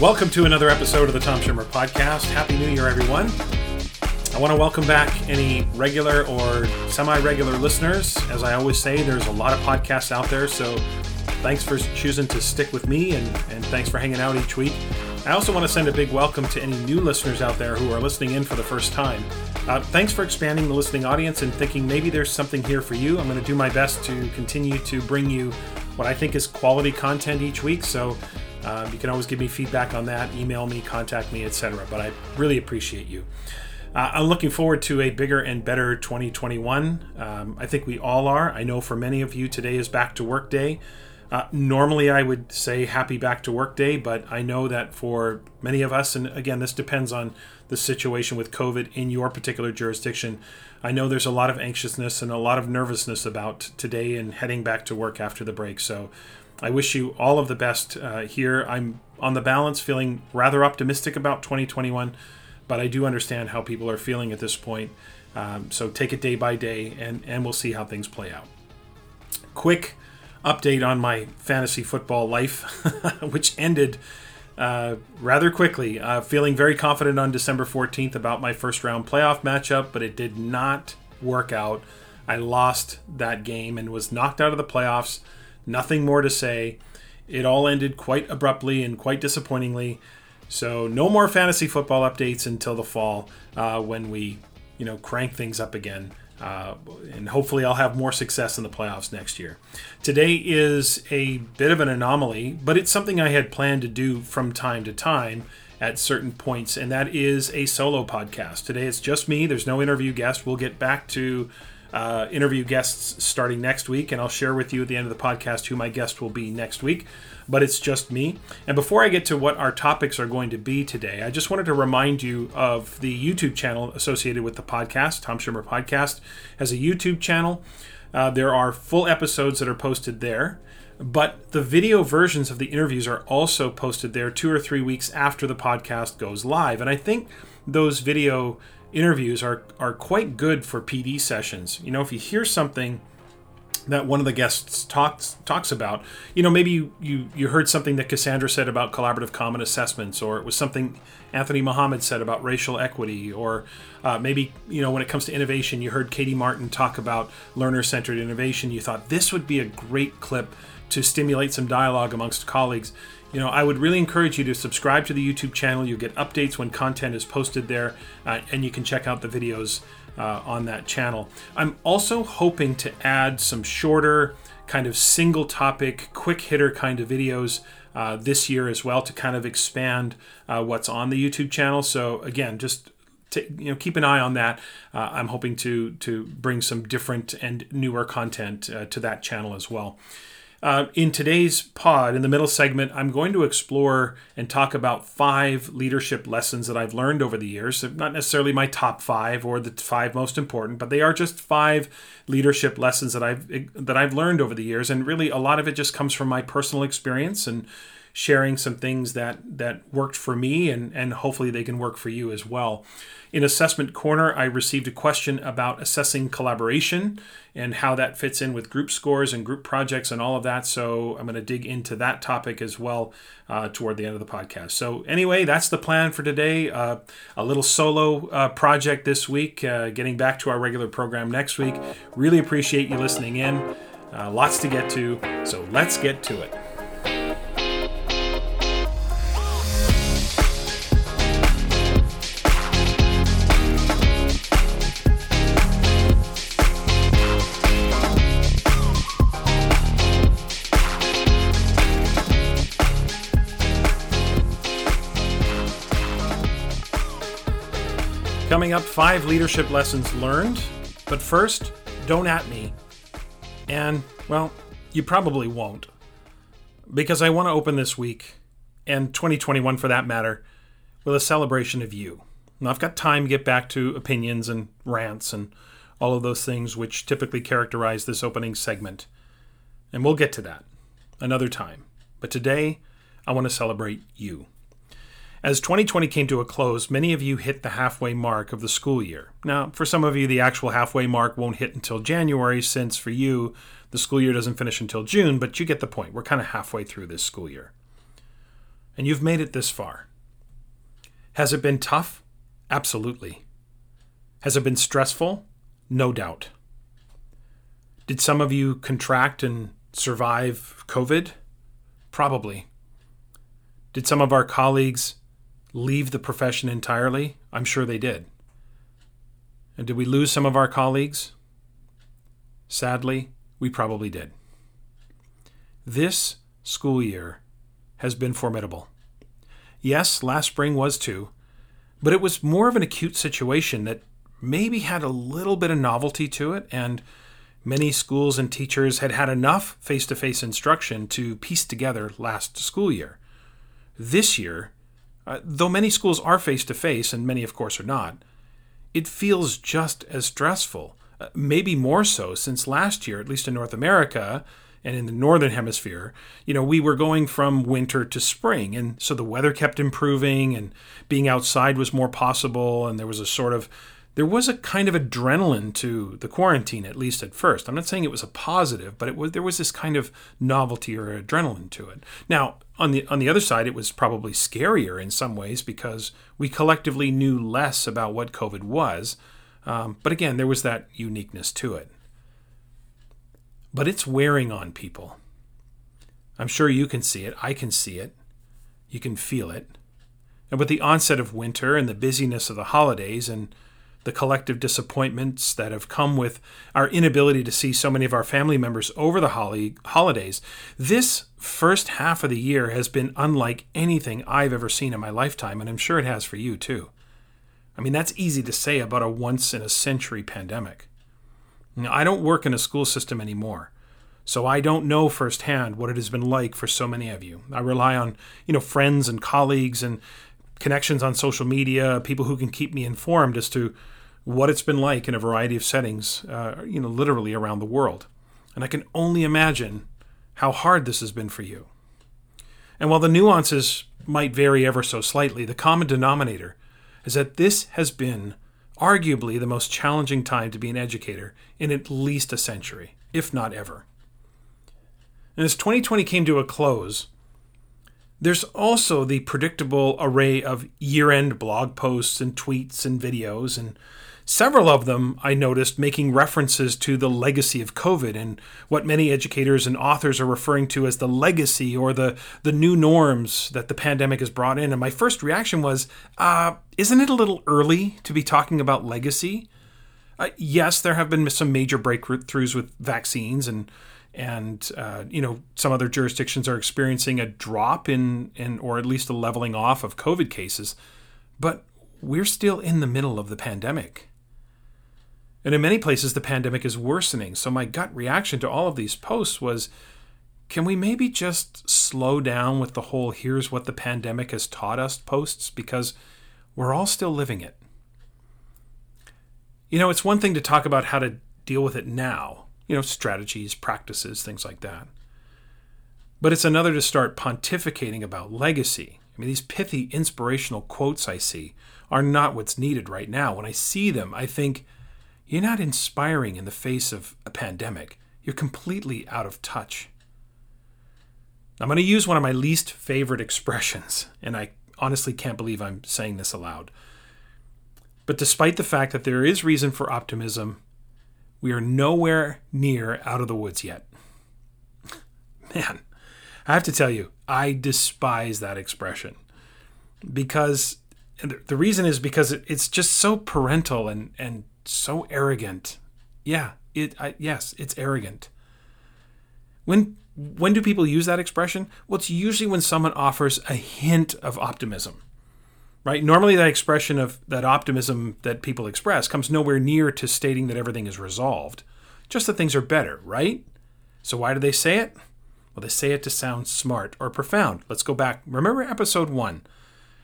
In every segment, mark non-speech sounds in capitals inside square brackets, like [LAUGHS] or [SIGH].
Welcome to another episode of the Tom Schimmer Podcast. Happy New Year, everyone. I want to welcome back any regular or semi regular listeners. As I always say, there's a lot of podcasts out there, so thanks for choosing to stick with me and, and thanks for hanging out each week. I also want to send a big welcome to any new listeners out there who are listening in for the first time. Uh, thanks for expanding the listening audience and thinking maybe there's something here for you. I'm going to do my best to continue to bring you what I think is quality content each week. So um, you can always give me feedback on that, email me, contact me, etc. But I really appreciate you. Uh, I'm looking forward to a bigger and better 2021. Um, I think we all are. I know for many of you, today is back to work day. Uh, normally, I would say happy back to work day, but I know that for many of us, and again, this depends on the situation with COVID in your particular jurisdiction, I know there's a lot of anxiousness and a lot of nervousness about today and heading back to work after the break. So I wish you all of the best uh, here. I'm on the balance feeling rather optimistic about 2021, but I do understand how people are feeling at this point. Um, so take it day by day, and, and we'll see how things play out. Quick update on my fantasy football life, [LAUGHS] which ended uh, rather quickly. Uh, feeling very confident on December 14th about my first round playoff matchup, but it did not work out. I lost that game and was knocked out of the playoffs. Nothing more to say. It all ended quite abruptly and quite disappointingly. So no more fantasy football updates until the fall uh, when we, you know, crank things up again. Uh, and hopefully I'll have more success in the playoffs next year. Today is a bit of an anomaly, but it's something I had planned to do from time to time at certain points, and that is a solo podcast. Today it's just me. There's no interview guest. We'll get back to uh, interview guests starting next week, and I'll share with you at the end of the podcast who my guest will be next week. But it's just me. And before I get to what our topics are going to be today, I just wanted to remind you of the YouTube channel associated with the podcast. Tom Schimmer Podcast has a YouTube channel. Uh, there are full episodes that are posted there, but the video versions of the interviews are also posted there two or three weeks after the podcast goes live. And I think those video interviews are are quite good for PD sessions. You know, if you hear something that one of the guests talks talks about, you know, maybe you, you you heard something that Cassandra said about collaborative common assessments, or it was something Anthony Muhammad said about racial equity, or uh, maybe you know when it comes to innovation, you heard Katie Martin talk about learner centered innovation. You thought this would be a great clip to stimulate some dialogue amongst colleagues you know, I would really encourage you to subscribe to the YouTube channel. You'll get updates when content is posted there, uh, and you can check out the videos uh, on that channel. I'm also hoping to add some shorter, kind of single topic, quick hitter kind of videos uh, this year as well to kind of expand uh, what's on the YouTube channel. So, again, just to, you know keep an eye on that. Uh, I'm hoping to to bring some different and newer content uh, to that channel as well. Uh, in today's pod, in the middle segment, I'm going to explore and talk about five leadership lessons that I've learned over the years. Not necessarily my top five or the five most important, but they are just five leadership lessons that I've that I've learned over the years, and really a lot of it just comes from my personal experience and sharing some things that that worked for me, and and hopefully they can work for you as well. In Assessment Corner, I received a question about assessing collaboration and how that fits in with group scores and group projects and all of that. So I'm going to dig into that topic as well uh, toward the end of the podcast. So, anyway, that's the plan for today. Uh, a little solo uh, project this week, uh, getting back to our regular program next week. Really appreciate you listening in. Uh, lots to get to. So, let's get to it. Coming up, five leadership lessons learned. But first, don't at me. And, well, you probably won't. Because I want to open this week, and 2021 for that matter, with a celebration of you. Now, I've got time to get back to opinions and rants and all of those things which typically characterize this opening segment. And we'll get to that another time. But today, I want to celebrate you. As 2020 came to a close, many of you hit the halfway mark of the school year. Now, for some of you, the actual halfway mark won't hit until January, since for you, the school year doesn't finish until June, but you get the point. We're kind of halfway through this school year. and you've made it this far. Has it been tough? Absolutely. Has it been stressful? No doubt. Did some of you contract and survive COVID? Probably. Did some of our colleagues leave the profession entirely? I'm sure they did. And did we lose some of our colleagues? Sadly, we probably did. This school year has been formidable. Yes, last spring was too, but it was more of an acute situation that maybe had a little bit of novelty to it, and many schools and teachers had had enough face to face instruction to piece together last school year. This year, uh, though many schools are face to face, and many, of course, are not, it feels just as stressful, uh, maybe more so, since last year, at least in North America, and in the northern hemisphere, you know, we were going from winter to spring. And so the weather kept improving and being outside was more possible. And there was a sort of, there was a kind of adrenaline to the quarantine, at least at first. I'm not saying it was a positive, but it was, there was this kind of novelty or adrenaline to it. Now, on the, on the other side, it was probably scarier in some ways because we collectively knew less about what COVID was. Um, but again, there was that uniqueness to it but it's wearing on people. I'm sure you can see it. I can see it. You can feel it. And with the onset of winter and the busyness of the holidays and the collective disappointments that have come with our inability to see so many of our family members over the holly, holidays, this first half of the year has been unlike anything I've ever seen in my lifetime, and I'm sure it has for you too. I mean, that's easy to say about a once in a century pandemic. Now, I don't work in a school system anymore, so I don't know firsthand what it has been like for so many of you. I rely on, you know, friends and colleagues and connections on social media, people who can keep me informed as to what it's been like in a variety of settings, uh, you know, literally around the world. And I can only imagine how hard this has been for you. And while the nuances might vary ever so slightly, the common denominator is that this has been arguably the most challenging time to be an educator in at least a century, if not ever. And as 2020 came to a close, there's also the predictable array of year end blog posts and tweets and videos and Several of them I noticed making references to the legacy of COVID and what many educators and authors are referring to as the legacy or the, the new norms that the pandemic has brought in. And my first reaction was, uh, isn't it a little early to be talking about legacy? Uh, yes, there have been some major breakthroughs with vaccines and and uh, you know some other jurisdictions are experiencing a drop in, in or at least a leveling off of COVID cases, but we're still in the middle of the pandemic. And in many places, the pandemic is worsening. So my gut reaction to all of these posts was can we maybe just slow down with the whole here's what the pandemic has taught us posts? Because we're all still living it. You know, it's one thing to talk about how to deal with it now, you know, strategies, practices, things like that. But it's another to start pontificating about legacy. I mean, these pithy, inspirational quotes I see are not what's needed right now. When I see them, I think, you're not inspiring in the face of a pandemic. You're completely out of touch. I'm going to use one of my least favorite expressions, and I honestly can't believe I'm saying this aloud. But despite the fact that there is reason for optimism, we are nowhere near out of the woods yet. Man, I have to tell you, I despise that expression because the reason is because it's just so parental and, and so arrogant. Yeah, it I, yes, it's arrogant. When when do people use that expression? Well, it's usually when someone offers a hint of optimism. Right? Normally that expression of that optimism that people express comes nowhere near to stating that everything is resolved. Just that things are better, right? So why do they say it? Well, they say it to sound smart or profound. Let's go back. Remember episode 1.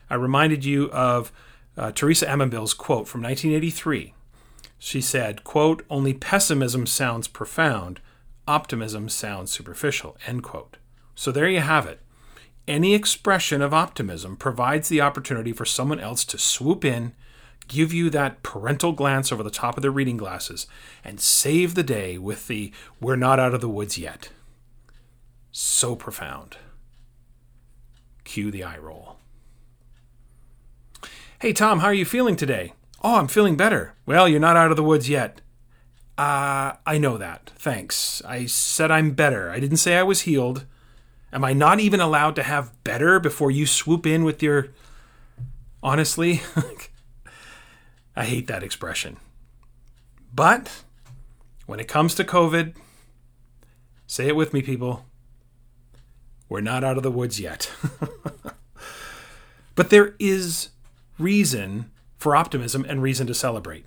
I reminded you of uh, Teresa Amabile's quote from 1983 she said, quote, only pessimism sounds profound, optimism sounds superficial, end quote. So there you have it. Any expression of optimism provides the opportunity for someone else to swoop in, give you that parental glance over the top of their reading glasses, and save the day with the we're not out of the woods yet. So profound. Cue the eye roll. Hey, Tom, how are you feeling today? Oh, I'm feeling better. Well, you're not out of the woods yet. Uh, I know that. Thanks. I said I'm better. I didn't say I was healed. Am I not even allowed to have better before you swoop in with your. Honestly, [LAUGHS] I hate that expression. But when it comes to COVID, say it with me, people. We're not out of the woods yet. [LAUGHS] but there is reason for optimism and reason to celebrate.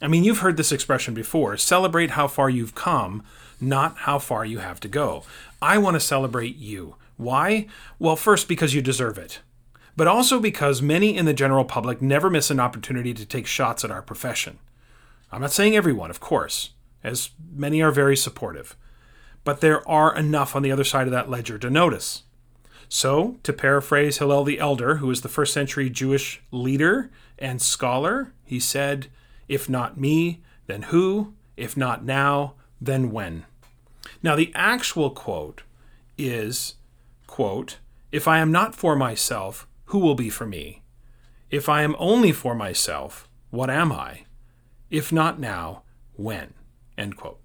I mean, you've heard this expression before celebrate how far you've come, not how far you have to go. I want to celebrate you. Why? Well, first, because you deserve it, but also because many in the general public never miss an opportunity to take shots at our profession. I'm not saying everyone, of course, as many are very supportive, but there are enough on the other side of that ledger to notice. So, to paraphrase Hillel the Elder, who was the first century Jewish leader and scholar, he said, If not me, then who? If not now, then when? Now, the actual quote is, quote, If I am not for myself, who will be for me? If I am only for myself, what am I? If not now, when? End quote.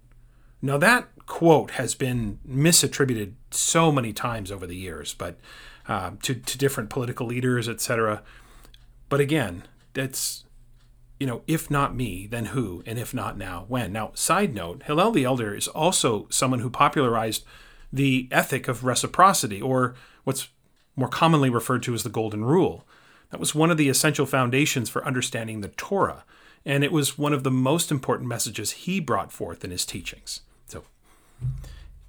Now, that quote has been misattributed so many times over the years, but uh, to, to different political leaders, etc. But again, that's you know, if not me, then who? And if not now, when? Now, side note, Hillel the Elder is also someone who popularized the ethic of reciprocity, or what's more commonly referred to as the Golden Rule. That was one of the essential foundations for understanding the Torah, and it was one of the most important messages he brought forth in his teachings. So,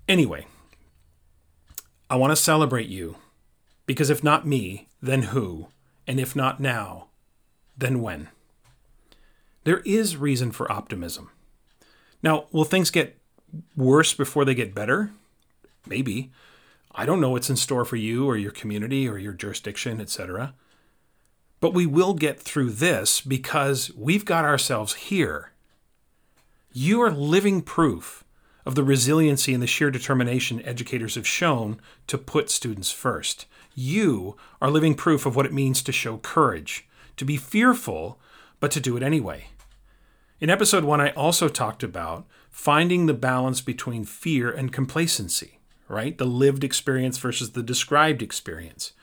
anyway, I want to celebrate you because if not me, then who? And if not now, then when? There is reason for optimism. Now, will things get worse before they get better? Maybe. I don't know what's in store for you or your community or your jurisdiction, etc. But we will get through this because we've got ourselves here. You are living proof of the resiliency and the sheer determination educators have shown to put students first. You are living proof of what it means to show courage, to be fearful, but to do it anyway. In episode one, I also talked about finding the balance between fear and complacency, right? The lived experience versus the described experience.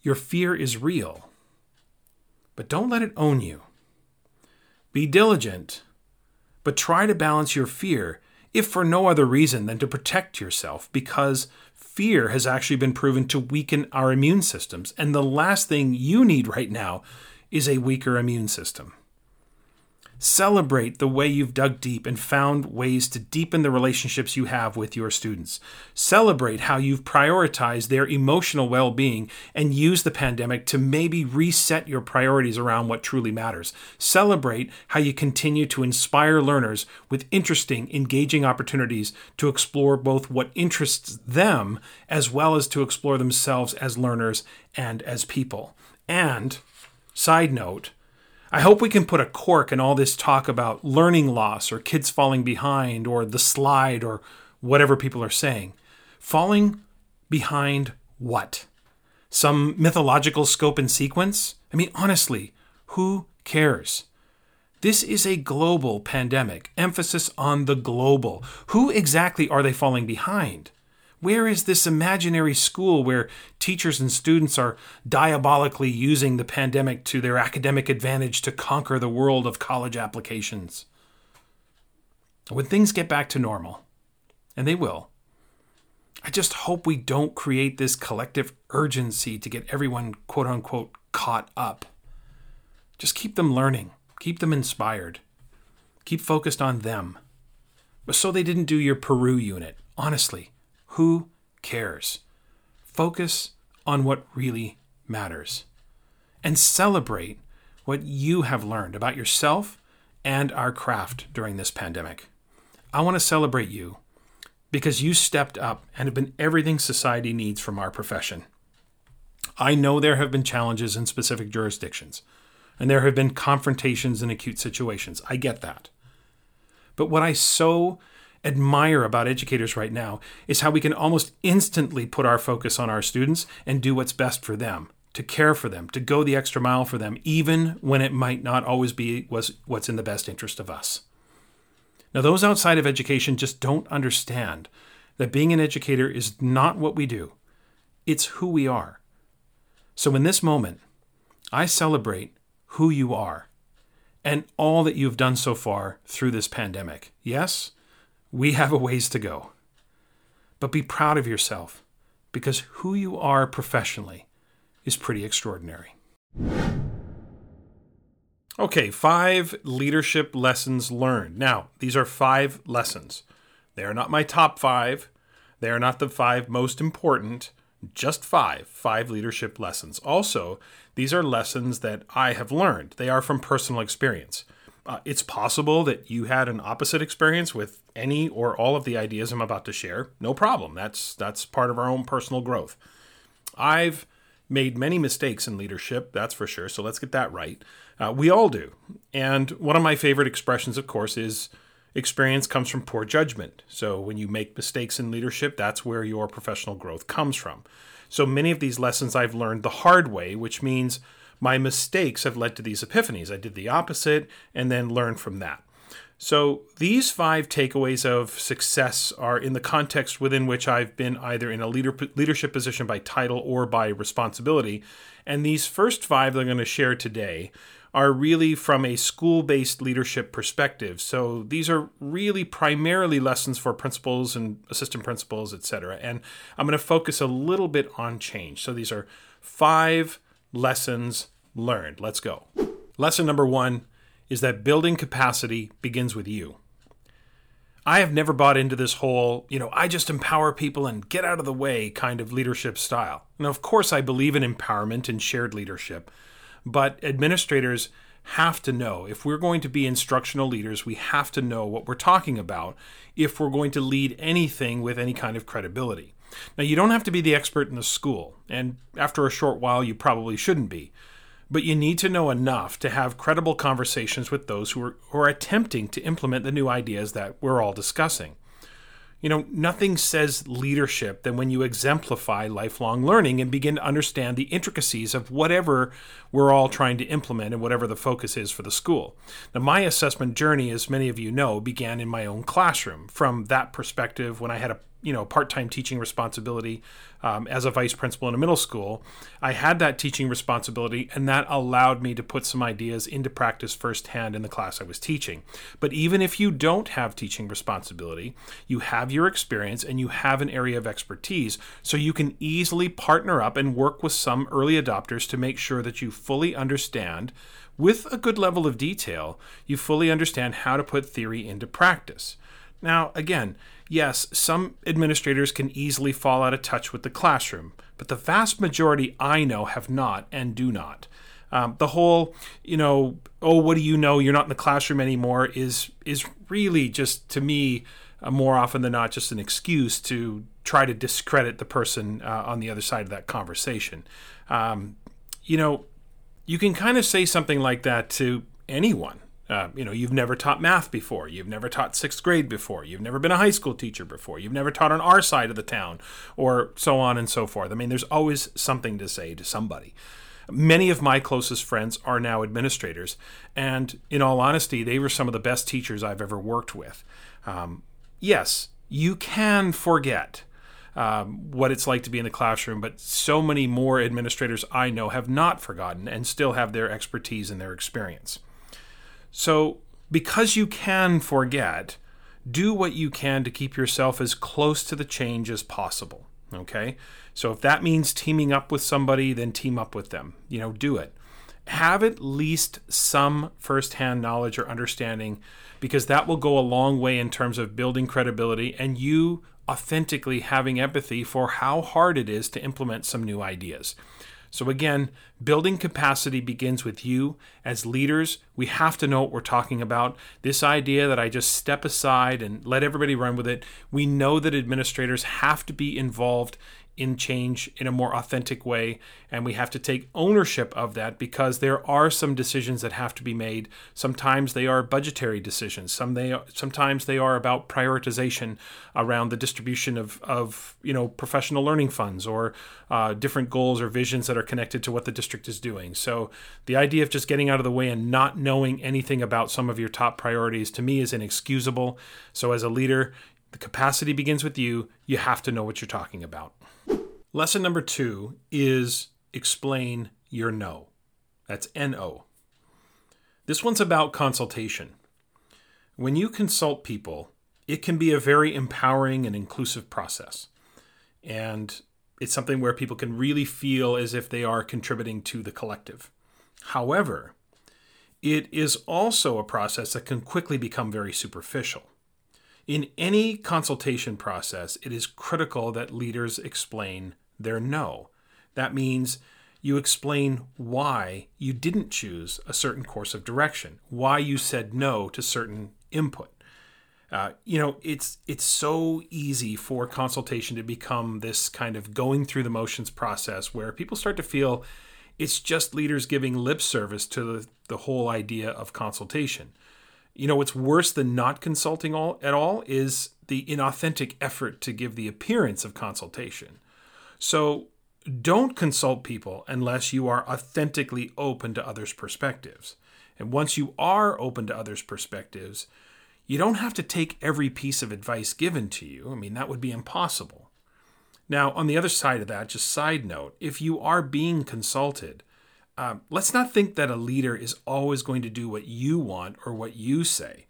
Your fear is real, but don't let it own you. Be diligent, but try to balance your fear, if for no other reason than to protect yourself, because fear has actually been proven to weaken our immune systems. And the last thing you need right now is a weaker immune system. Celebrate the way you've dug deep and found ways to deepen the relationships you have with your students. Celebrate how you've prioritized their emotional well being and use the pandemic to maybe reset your priorities around what truly matters. Celebrate how you continue to inspire learners with interesting, engaging opportunities to explore both what interests them as well as to explore themselves as learners and as people. And, side note, I hope we can put a cork in all this talk about learning loss or kids falling behind or the slide or whatever people are saying. Falling behind what? Some mythological scope and sequence? I mean, honestly, who cares? This is a global pandemic, emphasis on the global. Who exactly are they falling behind? Where is this imaginary school where teachers and students are diabolically using the pandemic to their academic advantage to conquer the world of college applications? When things get back to normal, and they will, I just hope we don't create this collective urgency to get everyone, quote unquote, caught up. Just keep them learning, keep them inspired, keep focused on them. But so they didn't do your Peru unit, honestly. Who cares? Focus on what really matters and celebrate what you have learned about yourself and our craft during this pandemic. I want to celebrate you because you stepped up and have been everything society needs from our profession. I know there have been challenges in specific jurisdictions, and there have been confrontations in acute situations. I get that. But what I so admire about educators right now is how we can almost instantly put our focus on our students and do what's best for them, to care for them, to go the extra mile for them, even when it might not always be what's in the best interest of us. Now, those outside of education just don't understand that being an educator is not what we do, it's who we are. So, in this moment, I celebrate who you are and all that you've done so far through this pandemic. Yes, we have a ways to go. But be proud of yourself because who you are professionally is pretty extraordinary. Okay, five leadership lessons learned. Now, these are five lessons. They are not my top five, they are not the five most important, just five, five leadership lessons. Also, these are lessons that I have learned, they are from personal experience. Uh, it's possible that you had an opposite experience with any or all of the ideas I'm about to share. No problem. That's that's part of our own personal growth. I've made many mistakes in leadership, that's for sure. So let's get that right. Uh, we all do. And one of my favorite expressions, of course, is experience comes from poor judgment. So when you make mistakes in leadership, that's where your professional growth comes from. So many of these lessons I've learned the hard way, which means my mistakes have led to these epiphanies. I did the opposite and then learned from that. So, these five takeaways of success are in the context within which I've been either in a leader, leadership position by title or by responsibility. And these first five that I'm going to share today are really from a school based leadership perspective. So, these are really primarily lessons for principals and assistant principals, et cetera. And I'm going to focus a little bit on change. So, these are five lessons learned. Let's go. Lesson number one is that building capacity begins with you. I have never bought into this whole, you know, I just empower people and get out of the way kind of leadership style. Now, of course, I believe in empowerment and shared leadership, but administrators have to know if we're going to be instructional leaders, we have to know what we're talking about if we're going to lead anything with any kind of credibility. Now, you don't have to be the expert in the school, and after a short while, you probably shouldn't be. But you need to know enough to have credible conversations with those who are, who are attempting to implement the new ideas that we're all discussing. You know, nothing says leadership than when you exemplify lifelong learning and begin to understand the intricacies of whatever we're all trying to implement and whatever the focus is for the school. Now, my assessment journey, as many of you know, began in my own classroom. From that perspective, when I had a you know part-time teaching responsibility um, as a vice principal in a middle school i had that teaching responsibility and that allowed me to put some ideas into practice firsthand in the class i was teaching. But even if you don't have teaching responsibility you have your experience and you have an area of expertise so you can easily partner up and work with some early adopters to make sure that you fully understand with a good level of detail you fully understand how to put theory into practice. Now again yes, some administrators can easily fall out of touch with the classroom, but the vast majority I know have not and do not. Um, the whole, you know, oh, what do you know? You're not in the classroom anymore is is really just to me uh, more often than not just an excuse to try to discredit the person uh, on the other side of that conversation. Um, you know, you can kind of say something like that to anyone. Uh, you know, you've never taught math before. You've never taught sixth grade before. You've never been a high school teacher before. You've never taught on our side of the town, or so on and so forth. I mean, there's always something to say to somebody. Many of my closest friends are now administrators, and in all honesty, they were some of the best teachers I've ever worked with. Um, yes, you can forget. Um, what it's like to be in the classroom, but so many more administrators I know have not forgotten and still have their expertise and their experience. So, because you can forget, do what you can to keep yourself as close to the change as possible. Okay? So, if that means teaming up with somebody, then team up with them. You know, do it. Have at least some firsthand knowledge or understanding because that will go a long way in terms of building credibility and you authentically having empathy for how hard it is to implement some new ideas. So, again, building capacity begins with you. As leaders, we have to know what we're talking about. This idea that I just step aside and let everybody run with it, we know that administrators have to be involved in change in a more authentic way. And we have to take ownership of that because there are some decisions that have to be made. Sometimes they are budgetary decisions. Some they sometimes they are about prioritization around the distribution of, of you know professional learning funds or uh, different goals or visions that are connected to what the district is doing. So the idea of just getting out of the way and not knowing anything about some of your top priorities to me is inexcusable. So as a leader, the capacity begins with you. You have to know what you're talking about. Lesson number two is explain your no. That's N-O. This one's about consultation. When you consult people, it can be a very empowering and inclusive process. And it's something where people can really feel as if they are contributing to the collective. However, it is also a process that can quickly become very superficial. In any consultation process, it is critical that leaders explain their no. That means you explain why you didn't choose a certain course of direction, why you said no to certain input. Uh, you know, it's it's so easy for consultation to become this kind of going through the motions process where people start to feel it's just leaders giving lip service to the, the whole idea of consultation. You know, what's worse than not consulting all, at all is the inauthentic effort to give the appearance of consultation. So don't consult people unless you are authentically open to others' perspectives. And once you are open to others' perspectives, you don't have to take every piece of advice given to you. I mean, that would be impossible. Now, on the other side of that, just side note, if you are being consulted, um, let's not think that a leader is always going to do what you want or what you say.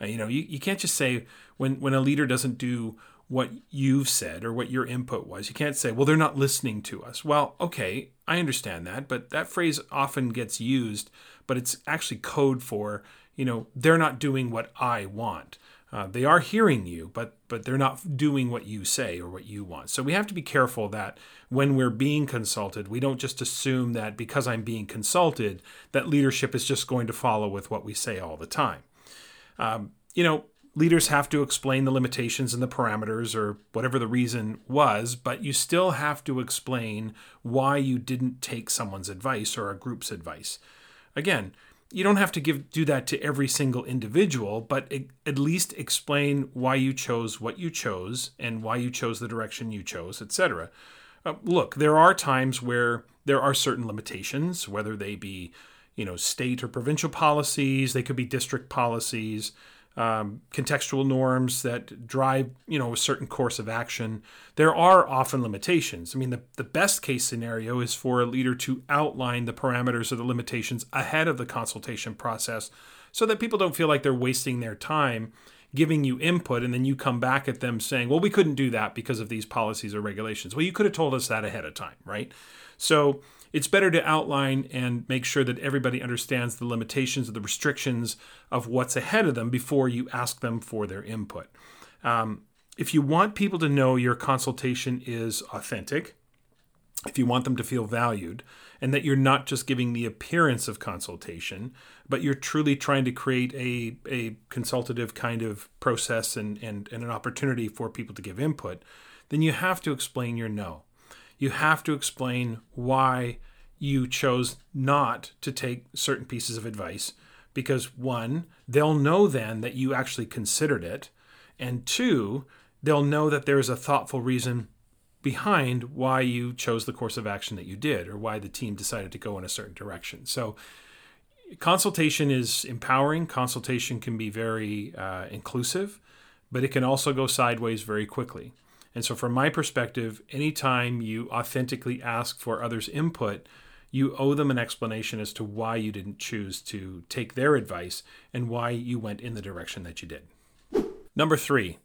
Uh, you know, you, you can't just say when, when a leader doesn't do what you've said or what your input was, you can't say, well, they're not listening to us. Well, okay, I understand that, but that phrase often gets used, but it's actually code for, you know, they're not doing what I want. Uh, they are hearing you, but but they're not doing what you say or what you want. So we have to be careful that when we're being consulted, we don't just assume that because I'm being consulted, that leadership is just going to follow with what we say all the time. Um, you know, leaders have to explain the limitations and the parameters or whatever the reason was, but you still have to explain why you didn't take someone's advice or a group's advice. Again, you don't have to give do that to every single individual, but at least explain why you chose what you chose and why you chose the direction you chose, etc. Uh, look, there are times where there are certain limitations, whether they be, you know, state or provincial policies, they could be district policies um, contextual norms that drive you know a certain course of action there are often limitations. I mean the, the best case scenario is for a leader to outline the parameters of the limitations ahead of the consultation process so that people don't feel like they're wasting their time giving you input and then you come back at them saying well we couldn't do that because of these policies or regulations. Well you could have told us that ahead of time right? So it's better to outline and make sure that everybody understands the limitations of the restrictions of what's ahead of them before you ask them for their input. Um, if you want people to know your consultation is authentic, if you want them to feel valued, and that you're not just giving the appearance of consultation, but you're truly trying to create a, a consultative kind of process and, and, and an opportunity for people to give input, then you have to explain your no you have to explain why you chose not to take certain pieces of advice because one, they'll know then that you actually considered it, and two, they'll know that there is a thoughtful reason behind why you chose the course of action that you did or why the team decided to go in a certain direction. So, consultation is empowering, consultation can be very uh, inclusive, but it can also go sideways very quickly. And so, from my perspective, anytime you authentically ask for others' input, you owe them an explanation as to why you didn't choose to take their advice and why you went in the direction that you did. Number three,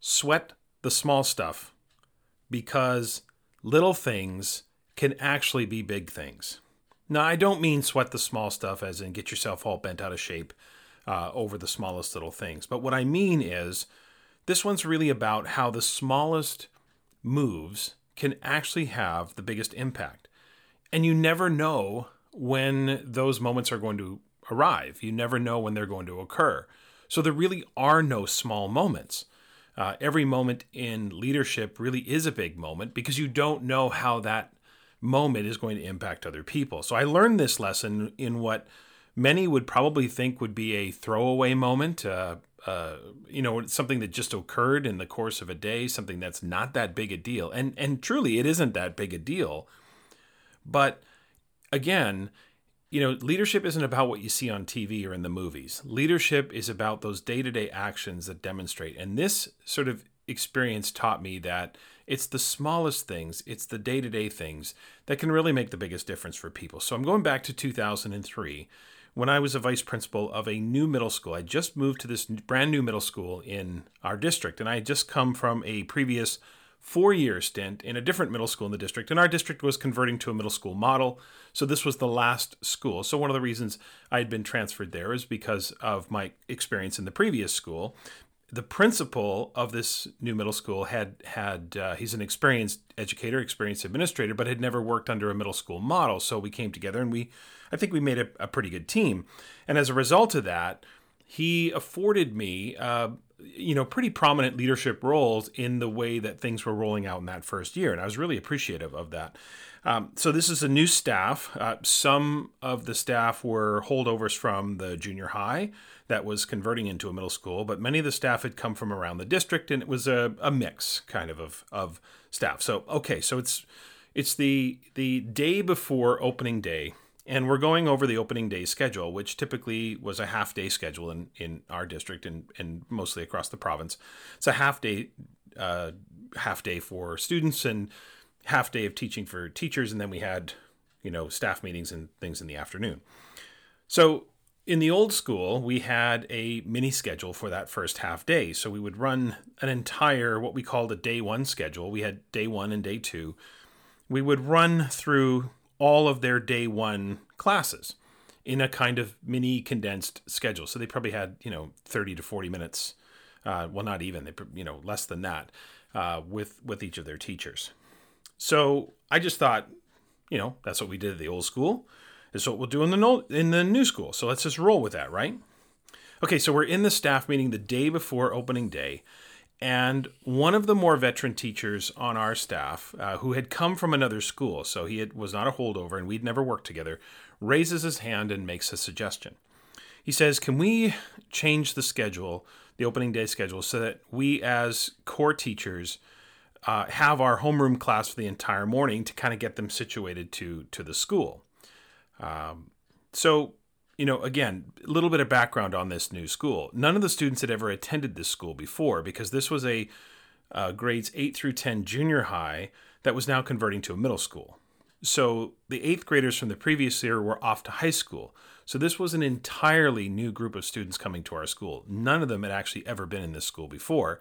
sweat the small stuff because little things can actually be big things. Now, I don't mean sweat the small stuff as in get yourself all bent out of shape uh, over the smallest little things. But what I mean is, this one's really about how the smallest moves can actually have the biggest impact. And you never know when those moments are going to arrive. You never know when they're going to occur. So there really are no small moments. Uh, every moment in leadership really is a big moment because you don't know how that moment is going to impact other people. So I learned this lesson in what many would probably think would be a throwaway moment, uh, uh, you know, something that just occurred in the course of a day, something that's not that big a deal. And and truly, it isn't that big a deal. But again, you know, leadership isn't about what you see on TV or in the movies. Leadership is about those day to day actions that demonstrate. And this sort of experience taught me that it's the smallest things, it's the day to day things that can really make the biggest difference for people. So I'm going back to 2003 when I was a vice principal of a new middle school. I just moved to this brand new middle school in our district, and I had just come from a previous four year stint in a different middle school in the district. And our district was converting to a middle school model. So this was the last school. So one of the reasons I had been transferred there is because of my experience in the previous school. The principal of this new middle school had had uh, he's an experienced educator, experienced administrator, but had never worked under a middle school model. So we came together and we, I think we made a, a pretty good team. And as a result of that, he afforded me uh, you know, pretty prominent leadership roles in the way that things were rolling out in that first year. And I was really appreciative of that. Um, so this is a new staff. Uh, some of the staff were holdovers from the junior high that was converting into a middle school, but many of the staff had come from around the district, and it was a, a mix kind of, of of staff. So okay, so it's it's the the day before opening day and we're going over the opening day schedule, which typically was a half day schedule in, in our district and, and mostly across the province. It's a half day uh, half day for students and half day of teaching for teachers, and then we had you know staff meetings and things in the afternoon. So in the old school, we had a mini schedule for that first half day. So we would run an entire what we called a day one schedule. We had day one and day two. We would run through all of their day one classes in a kind of mini condensed schedule. So they probably had, you know, 30 to 40 minutes. Uh, well, not even, they, you know, less than that uh, with, with each of their teachers. So I just thought, you know, that's what we did at the old school. Is what we'll do in the no, in the new school. So let's just roll with that, right? Okay, so we're in the staff meeting the day before opening day, and one of the more veteran teachers on our staff, uh, who had come from another school, so he had, was not a holdover and we'd never worked together, raises his hand and makes a suggestion. He says, Can we change the schedule, the opening day schedule, so that we as core teachers uh, have our homeroom class for the entire morning to kind of get them situated to, to the school? Um, so you know, again, a little bit of background on this new school. None of the students had ever attended this school before because this was a uh, grades 8 through 10 junior high that was now converting to a middle school. So the eighth graders from the previous year were off to high school. So this was an entirely new group of students coming to our school. None of them had actually ever been in this school before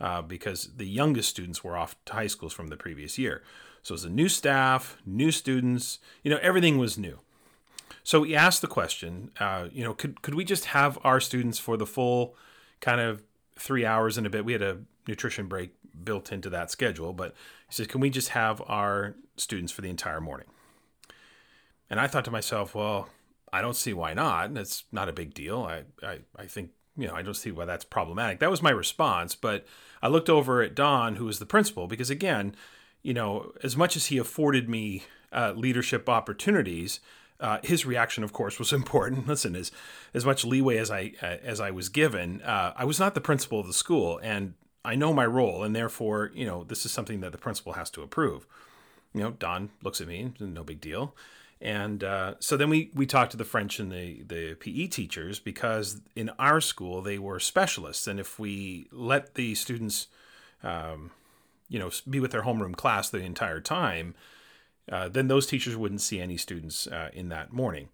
uh, because the youngest students were off to high schools from the previous year. So it was a new staff, new students, you know, everything was new. So we asked the question, uh, you know, could could we just have our students for the full kind of three hours and a bit? We had a nutrition break built into that schedule, but he said, can we just have our students for the entire morning? And I thought to myself, well, I don't see why not. That's not a big deal. I, I, I think, you know, I don't see why that's problematic. That was my response. But I looked over at Don, who was the principal, because again, you know, as much as he afforded me uh, leadership opportunities, uh, his reaction, of course, was [LAUGHS] important. Listen, as as much leeway as I uh, as I was given, uh, I was not the principal of the school, and I know my role, and therefore, you know, this is something that the principal has to approve. You know, Don looks at me, no big deal, and uh, so then we we talked to the French and the the PE teachers because in our school they were specialists, and if we let the students, um, you know, be with their homeroom class the entire time uh, then those teachers wouldn't see any students uh, in that morning.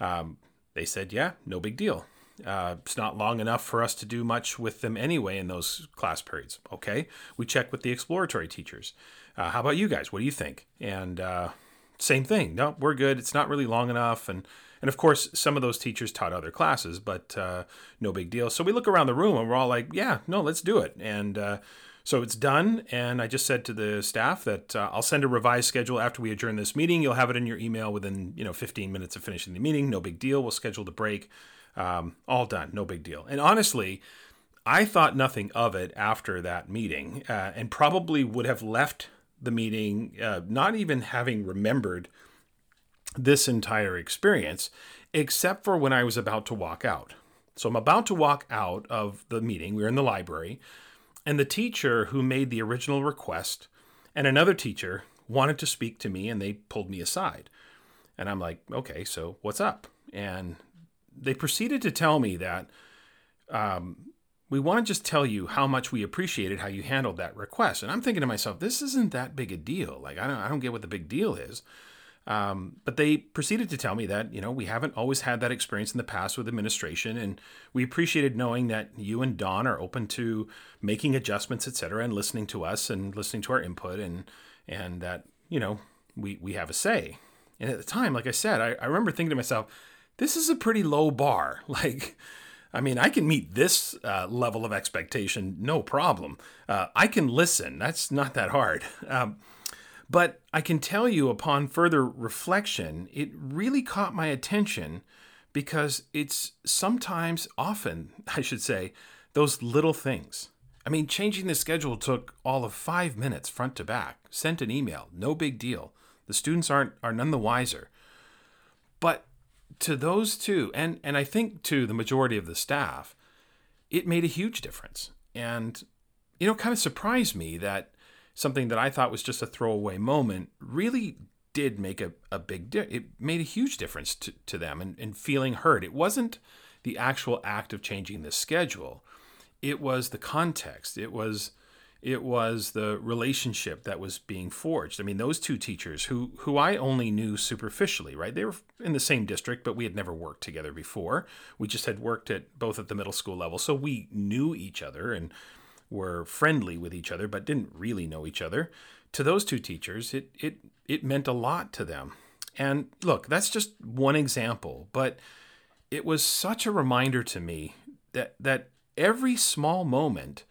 Um, they said, yeah, no big deal. Uh, it's not long enough for us to do much with them anyway in those class periods. Okay, we check with the exploratory teachers. Uh, how about you guys? What do you think? And uh, same thing. No, we're good. It's not really long enough. And and of course, some of those teachers taught other classes, but uh, no big deal. So we look around the room and we're all like, yeah, no, let's do it. And so it's done, and I just said to the staff that uh, I'll send a revised schedule after we adjourn this meeting. You'll have it in your email within you know 15 minutes of finishing the meeting. No big deal. We'll schedule the break. Um, all done. No big deal. And honestly, I thought nothing of it after that meeting, uh, and probably would have left the meeting uh, not even having remembered this entire experience, except for when I was about to walk out. So I'm about to walk out of the meeting. We are in the library, and the teacher who made the original request and another teacher wanted to speak to me, and they pulled me aside. And I'm like, okay, so what's up? And they proceeded to tell me that um, we want to just tell you how much we appreciated how you handled that request. And I'm thinking to myself, this isn't that big a deal. Like, I don't, I don't get what the big deal is. Um, but they proceeded to tell me that, you know, we haven't always had that experience in the past with administration. And we appreciated knowing that you and Don are open to making adjustments, et cetera, and listening to us and listening to our input and, and that, you know, we, we have a say. And at the time, like I said, I, I remember thinking to myself, this is a pretty low bar. [LAUGHS] Like, I mean, I can meet this uh, level of expectation, no problem. Uh, I can listen. That's not that hard. [LAUGHS] Um, but I can tell you, upon further reflection, it really caught my attention because it's sometimes, often, [LAUGHS] I should say, those little things. I mean, changing the schedule took all of five minutes front to back. Sent an email, no big deal. The students aren't are none the wiser. But to those two, and and I think to the majority of the staff, it made a huge difference. And you know, kind of surprised me that something that I thought was just a throwaway moment really did make a, a big di- it made a huge difference to, to them and, and feeling heard. It wasn't the actual act of changing the schedule. It was the context. It was it was the relationship that was being forged. I mean, those two teachers who who I only knew superficially, right? They were in the same district, but we had never worked together before. We just had worked at both at the middle school level, so we knew each other and were friendly with each other, but didn't really know each other. To those two teachers, it it it meant a lot to them. And look, that's just one example, but it was such a reminder to me that that every small moment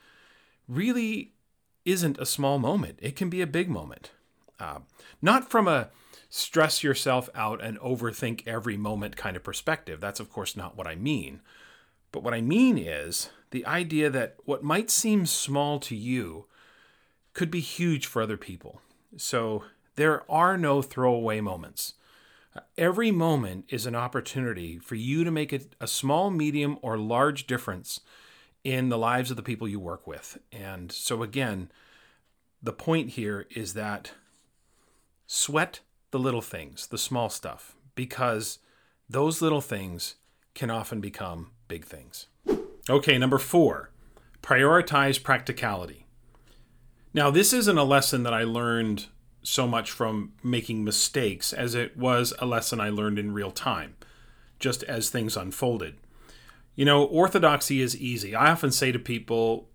really isn't a small moment. It can be a big moment. Uh, not from a stress yourself out and overthink every moment kind of perspective. That's, of course, not what I mean. But what I mean is the idea that what might seem small to you could be huge for other people. So there are no throwaway moments. Every moment is an opportunity for you to make a, a small, medium, or large difference in the lives of the people you work with. And so, again, the point here is that sweat the little things, the small stuff, because those little things can often become big things. Okay, number four, prioritize practicality. Now, this isn't a lesson that I learned so much from making mistakes as it was a lesson I learned in real time, just as things unfolded. You know, orthodoxy is easy. I often say to people,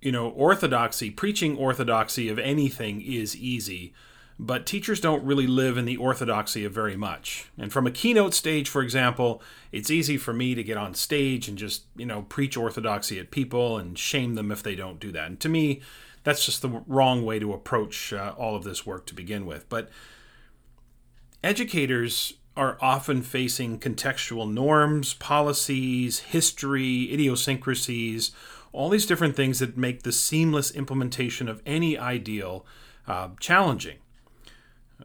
you know, orthodoxy, preaching orthodoxy of anything is easy, but teachers don't really live in the orthodoxy of very much. And from a keynote stage, for example, it's easy for me to get on stage and just, you know, preach orthodoxy at people and shame them if they don't do that. And to me, that's just the wrong way to approach uh, all of this work to begin with. But educators are often facing contextual norms, policies, history, idiosyncrasies, all these different things that make the seamless implementation of any ideal uh, challenging.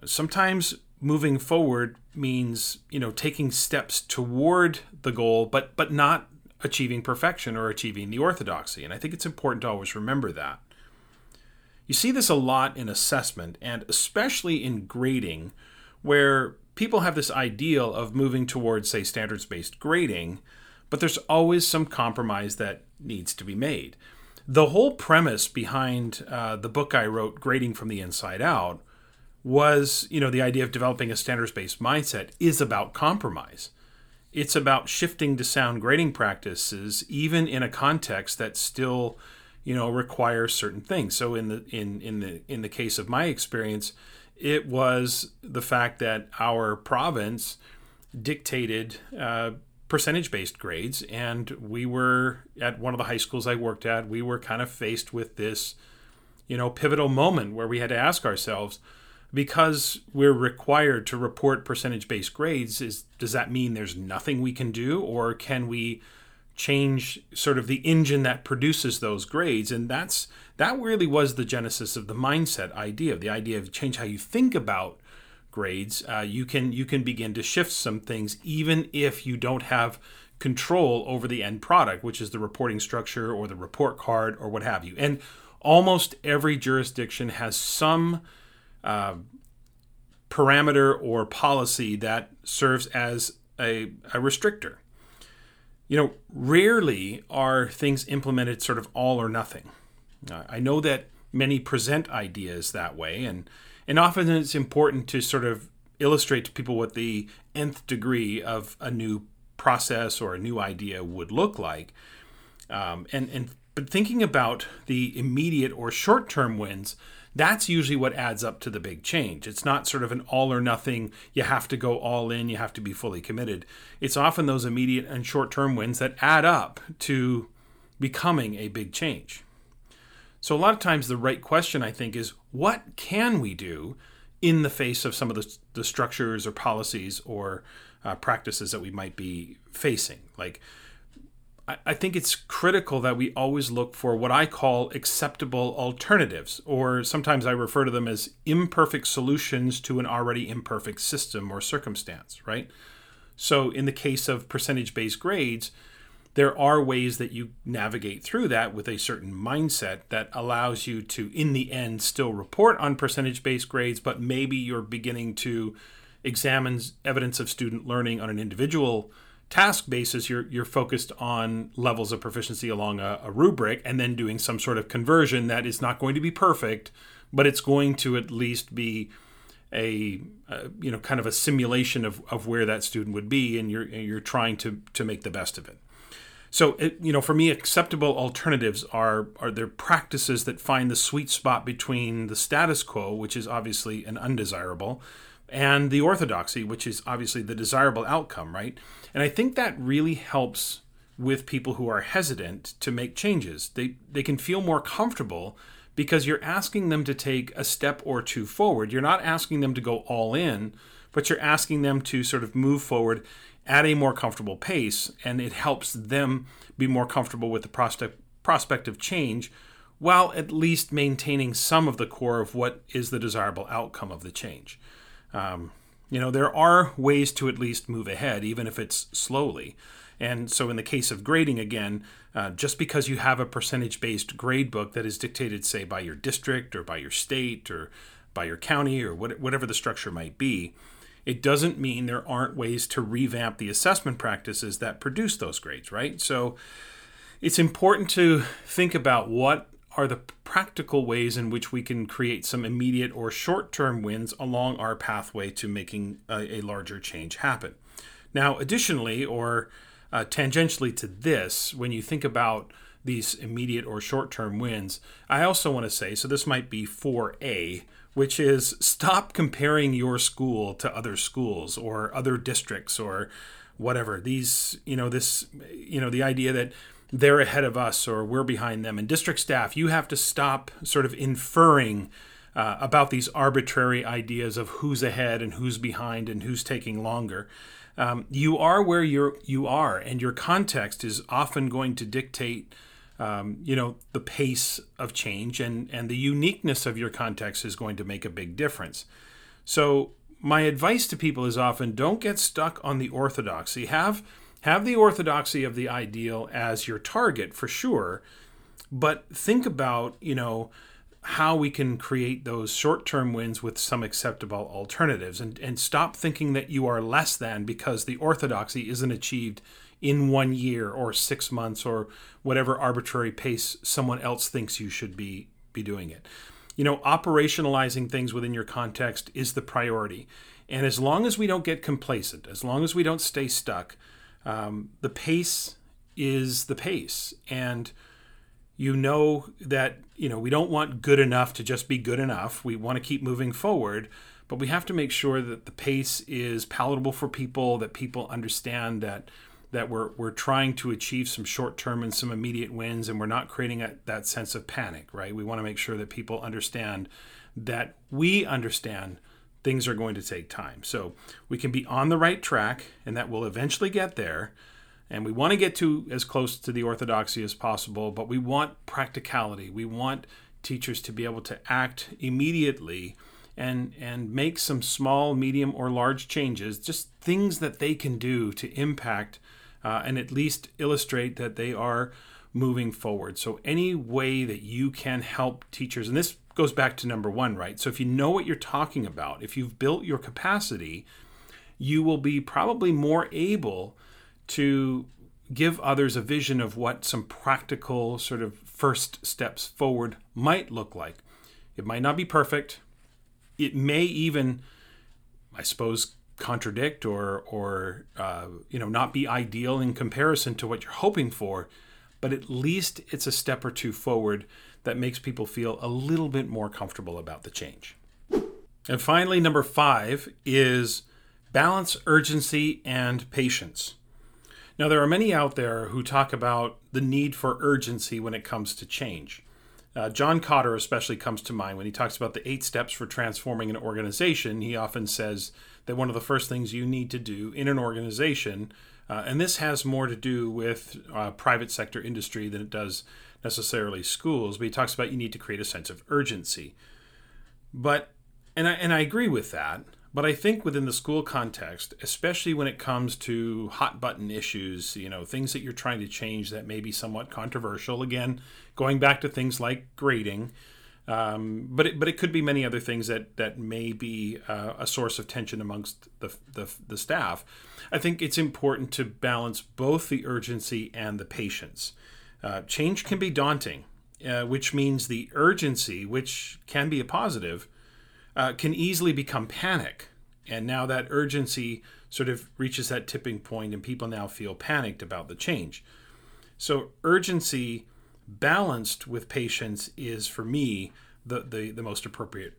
Sometimes moving forward means you know taking steps toward the goal, but but not achieving perfection or achieving the orthodoxy. And I think it's important to always remember that. You see this a lot in assessment and especially in grading, where people have this ideal of moving towards, say, standards based grading, but there's always some compromise that needs to be made. The whole premise behind uh, the book I wrote, Grading from the Inside Out, was you know the idea of developing a standards based mindset is about compromise. It's about shifting to sound grading practices, even in a context that still you know requires certain things. So in the in in the in the case of my experience, it was the fact that our province dictated uh, percentage based grades. And we were at one of the high schools I worked at, we were kind of faced with this, you know, pivotal moment where we had to ask ourselves, because we're required to report percentage based grades, is does that mean there's nothing we can do, or can we change sort of the engine that produces those grades? And that's that really was the genesis of the mindset idea the idea of change how you think about grades. Uh, you can you can begin to shift some things even if you don't have control over the end product which is the reporting structure or the report card or what have you. And almost every jurisdiction has some uh, parameter or policy that serves as a, a restrictor you know, rarely are things implemented sort of all or nothing. Uh, I know that many present ideas that way, and and often it's important to sort of illustrate to people what the nth degree of a new process or a new idea would look like. Um, and and but thinking about the immediate or short term wins that's usually what adds up to the big change. It's not sort of an all or nothing, you have to go all in, you have to be fully committed. It's often those immediate and short term wins that add up to becoming a big change. So, a lot of times, the right question, I think, is what can we do in the face of some of the, the structures or policies or uh, practices that we might be facing? Like, I think it's critical that we always look for what I call acceptable alternatives, or sometimes I refer to them as imperfect solutions to an already imperfect system or circumstance, right? So, in the case of percentage based grades, there are ways that you navigate through that with a certain mindset that allows you to, in the end, still report on percentage based grades, but maybe you're beginning to examine evidence of student learning on an individual task basis, you're you're focused on levels of proficiency along a, a, rubric, and then doing some sort of conversion that is not going to be perfect, but it's going to at least be a, a you know kind of a simulation of, of where that student would be, and you're you're trying to to make the best of it. So it, you know, for me, acceptable alternatives are are there practices that find the sweet spot between the status quo, which is obviously an undesirable, and the orthodoxy, which is obviously the desirable outcome, right? And I think that really helps with people who are hesitant to make changes. They they can feel more comfortable because you're asking them to take a step or two forward. You're not asking them to go all in, but you're asking them to sort of move forward at a more comfortable pace and it helps them be more comfortable with the prospect prospect of change while at least maintaining some of the core of what is the desirable outcome of the change. Um, you know, there are ways to at least move ahead, even if it's slowly. And so, in the case of grading, again, uh, just because you have a percentage based grade book that is dictated, say, by your district or by your state or by your county or what, whatever the structure might be, it doesn't mean there aren't ways to revamp the assessment practices that produce those grades, right? So, it's important to think about what are the practical ways in which we can create some immediate or short term wins along our pathway to making a, a larger change happen. Now, additionally, or uh, tangentially to this, when you think about these immediate or short term wins, I also want to say so this might be 4A, which is stop comparing your school to other schools or other districts or whatever. These, you know, this, you know, the idea that they're ahead of us or we're behind them. And district staff, you have to stop sort of inferring uh, about these arbitrary ideas of who's ahead and who's behind and who's taking longer. Um, you are where you're you are, and your context is often going to dictate. Um, you know the pace of change and and the uniqueness of your context is going to make a big difference so my advice to people is often don't get stuck on the orthodoxy have have the orthodoxy of the ideal as your target for sure, but think about, you know, how we can create those short-term wins with some acceptable alternatives and, and stop thinking that you are less than because the orthodoxy isn't achieved in one year or six months or whatever arbitrary pace someone else thinks you should be be doing it. You know, operationalizing things within your context is the priority. And as long as we don't get complacent, as long as we don't stay stuck, um, the pace is the pace. And you know that you know we don't want good enough to just be good enough. We want to keep moving forward but we have to make sure that the pace is palatable for people that people understand that that we're we're trying to achieve some short term and some immediate wins and we're not creating a, that sense of panic right? We want to make sure that people understand that we understand things are going to take time. So we can be on the right track and that will eventually get there. And we want to get to as close to the orthodoxy as possible, but we want practicality. We want teachers to be able to act immediately and and make some small, medium, or large changes, just things that they can do to impact uh, and at least illustrate that they are moving forward. So any way that you can help teachers, and this goes back to number one, right? So if you know what you're talking about, if you've built your capacity, you will be probably more able to give others a vision of what some practical sort of first steps forward might look like. It might not be perfect. It may even, I suppose, contradict or or uh, you know not be ideal in comparison to what you're hoping for, but at least it's a step or two forward that makes people feel a little bit more comfortable about the change. And finally, number five is balance urgency and patience. Now, there are many out there who talk about the need for urgency when it comes to change. Uh, John Kotter, especially, comes to mind when he talks about the eight steps for transforming an organization. He often says that one of the first things you need to do in an organization, uh, and this has more to do with uh, private sector industry than it does necessarily schools, but he talks about you need to create a sense of urgency. But, and I, and I agree with that. But I think within the school context, especially when it comes to hot button issues, you know, things that you're trying to change that may be somewhat controversial, again, going back to things like grading, um, but it, but it could be many other things that that may be uh, a source of tension amongst the, the, the staff. I think it's important to balance both the urgency and the patience. Uh, change can be daunting, uh, which means the urgency, which can be a positive, uh, can easily become panic. And now that urgency sort of reaches that tipping point, and people now feel panicked about the change. So, urgency balanced with patience is, for me, the, the, the most appropriate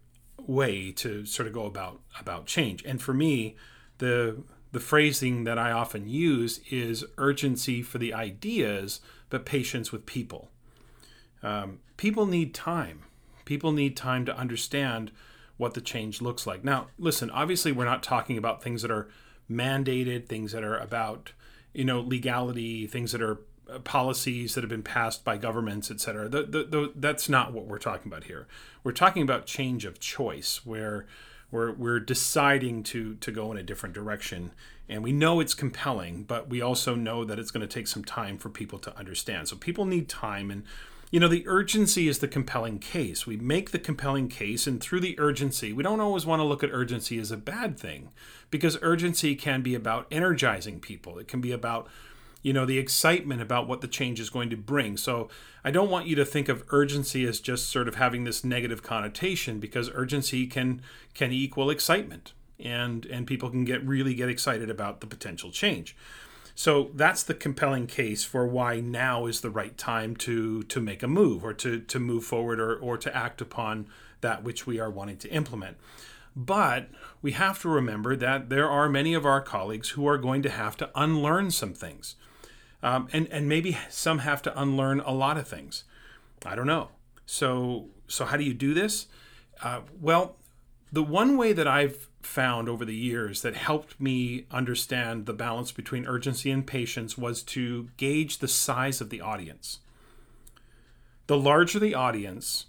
way to sort of go about about change. And for me, the the phrasing that I often use is urgency for the ideas, but patience with people. Um, people need time. People need time to understand what the change looks like. Now, listen, obviously, we're not talking about things that are mandated, things that are about, you know, legality, things that are uh, policies that have been passed by governments, et cetera. The, the, the, that's not what we're talking about here. We're talking about change of choice, where we're, we're deciding to, to go in a different direction. And we know it's compelling, but we also know that it's going to take some time for people to understand. So people need time. And you know, the urgency is the compelling case. We make the compelling case, and through the urgency, we don't always want to look at urgency as a bad thing because urgency can be about energizing people. It can be about, you know, the excitement about what the change is going to bring. So I don't want you to think of urgency as just sort of having this negative connotation because urgency can can equal excitement and and people can get really get excited about the potential change. So that's the compelling case for why now is the right time to to make a move or to to move forward or, or to act upon that which we are wanting to implement. But we have to remember that there are many of our colleagues who are going to have to unlearn some things. Um, and, and maybe some have to unlearn a lot of things. I don't know. So, so how do you do this? Uh, well, the one way that I've found over the years that helped me understand the balance between urgency and patience was to gauge the size of the audience. The larger the audience,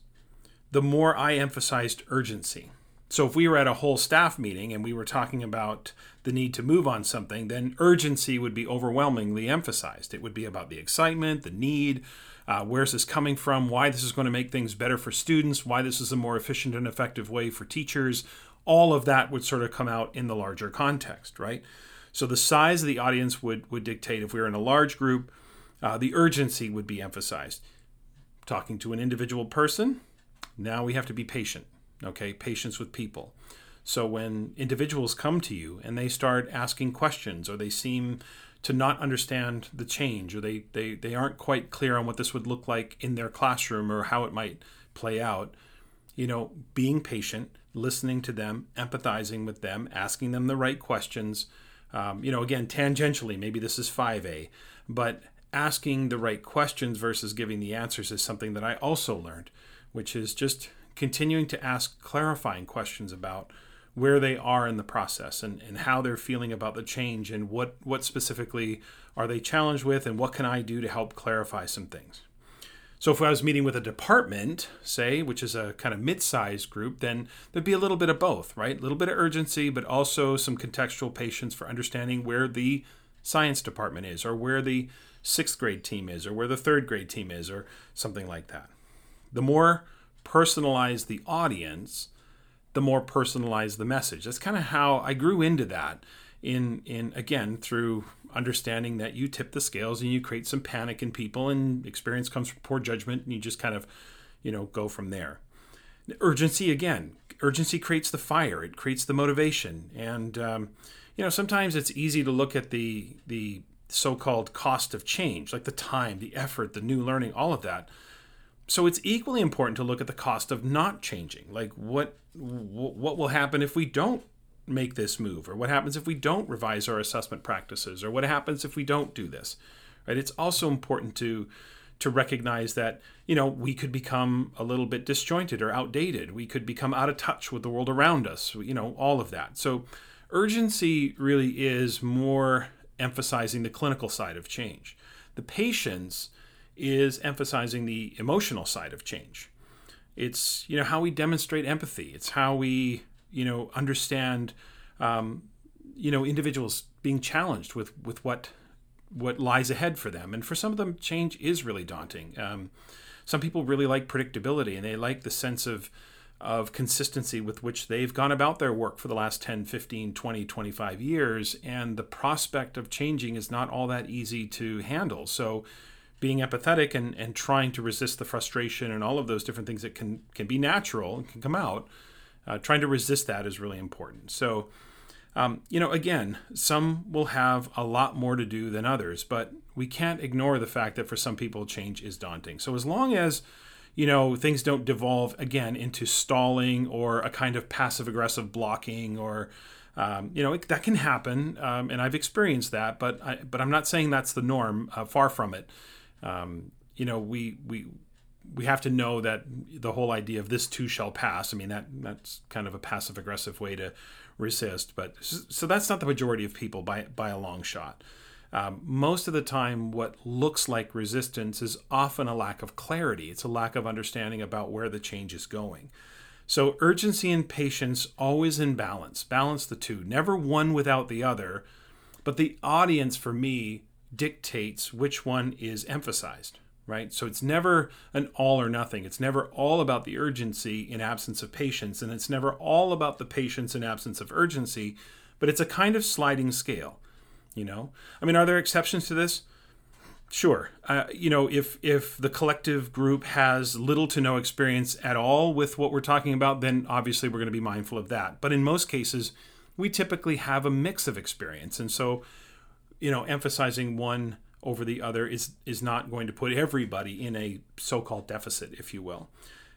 the more I emphasized urgency. So if we were at a whole staff meeting and we were talking about the need to move on something, then urgency would be overwhelmingly emphasized. It would be about the excitement, the need, uh, where's this coming from, why this is going to make things better for students, why this is a more efficient and effective way for teachers, all of that would sort of come out in the larger context, right? So the size of the audience would would dictate if we were in a large group, uh, the urgency would be emphasized. Talking to an individual person, now we have to be patient. Okay, patience with people. So when individuals come to you and they start asking questions or they seem to not understand the change or they, they, they aren't quite clear on what this would look like in their classroom or how it might play out, you know, being patient, listening to them, empathizing with them, asking them the right questions. Um, you know, again, tangentially, maybe this is 5A, but asking the right questions versus giving the answers is something that I also learned, which is just continuing to ask clarifying questions about where they are in the process and, and how they're feeling about the change and what, what specifically are they challenged with and what can I do to help clarify some things. So if I was meeting with a department, say, which is a kind of mid-sized group, then there'd be a little bit of both, right? A little bit of urgency, but also some contextual patience for understanding where the science department is or where the sixth grade team is or where the third grade team is or something like that. The more personalized the audience, the more personalized the message. That's kind of how I grew into that in in again through understanding that you tip the scales and you create some panic in people and experience comes from poor judgment and you just kind of you know go from there. Urgency again urgency creates the fire it creates the motivation. And um, you know sometimes it's easy to look at the the so-called cost of change like the time the effort the new learning all of that so it's equally important to look at the cost of not changing. Like what what will happen if we don't make this move? Or what happens if we don't revise our assessment practices? Or what happens if we don't do this? Right? It's also important to to recognize that you know we could become a little bit disjointed or outdated. We could become out of touch with the world around us you know all of that. So urgency really is more emphasizing the clinical side of change. The patience is emphasizing the emotional side of change. It's you know how we demonstrate empathy. It's how we you know understand um, you know individuals being challenged with with what what lies ahead for them. And for some of them change is really daunting. Um, some people really like predictability and they like the sense of of consistency with which they've gone about their work for the last 10 15 20 25 years. And the prospect of changing is not all that easy to handle. So being empathetic and, and trying to resist the frustration and all of those different things that can can be natural and can come out uh, trying to resist that is really important. So, um, you know, again, some will have a lot more to do than others, but we can't ignore the fact that for some people, change is daunting. So, as long as you know things don't devolve again into stalling or a kind of passive aggressive blocking or um, you know it, that can happen um, and i've experienced that but I, but i'm not saying that's the norm uh, far from it um, you know we we we have to know that the whole idea of this too shall pass. I mean that that's kind of a passive aggressive way to resist, but so that's not the majority of people by by a long shot. Um, most of the time, what looks like resistance is often a lack of clarity. It's a lack of understanding about where the change is going. So urgency and patience always in balance. Balance the two. Never one without the other. But the audience for me dictates which one is emphasized right? So it's never an all or nothing. It's never all about the urgency in absence of patience, and it's never all about the patience in absence of urgency, but it's a kind of sliding scale, you know? I mean, are there exceptions to this? Sure. Uh, you know, if if the collective group has little to no experience at all with what we're talking about, then obviously we're going to be mindful of that. But in most cases, we typically have a mix of experience, and so, you know, emphasizing one over the other is is not going to put everybody in a so-called deficit, if you will.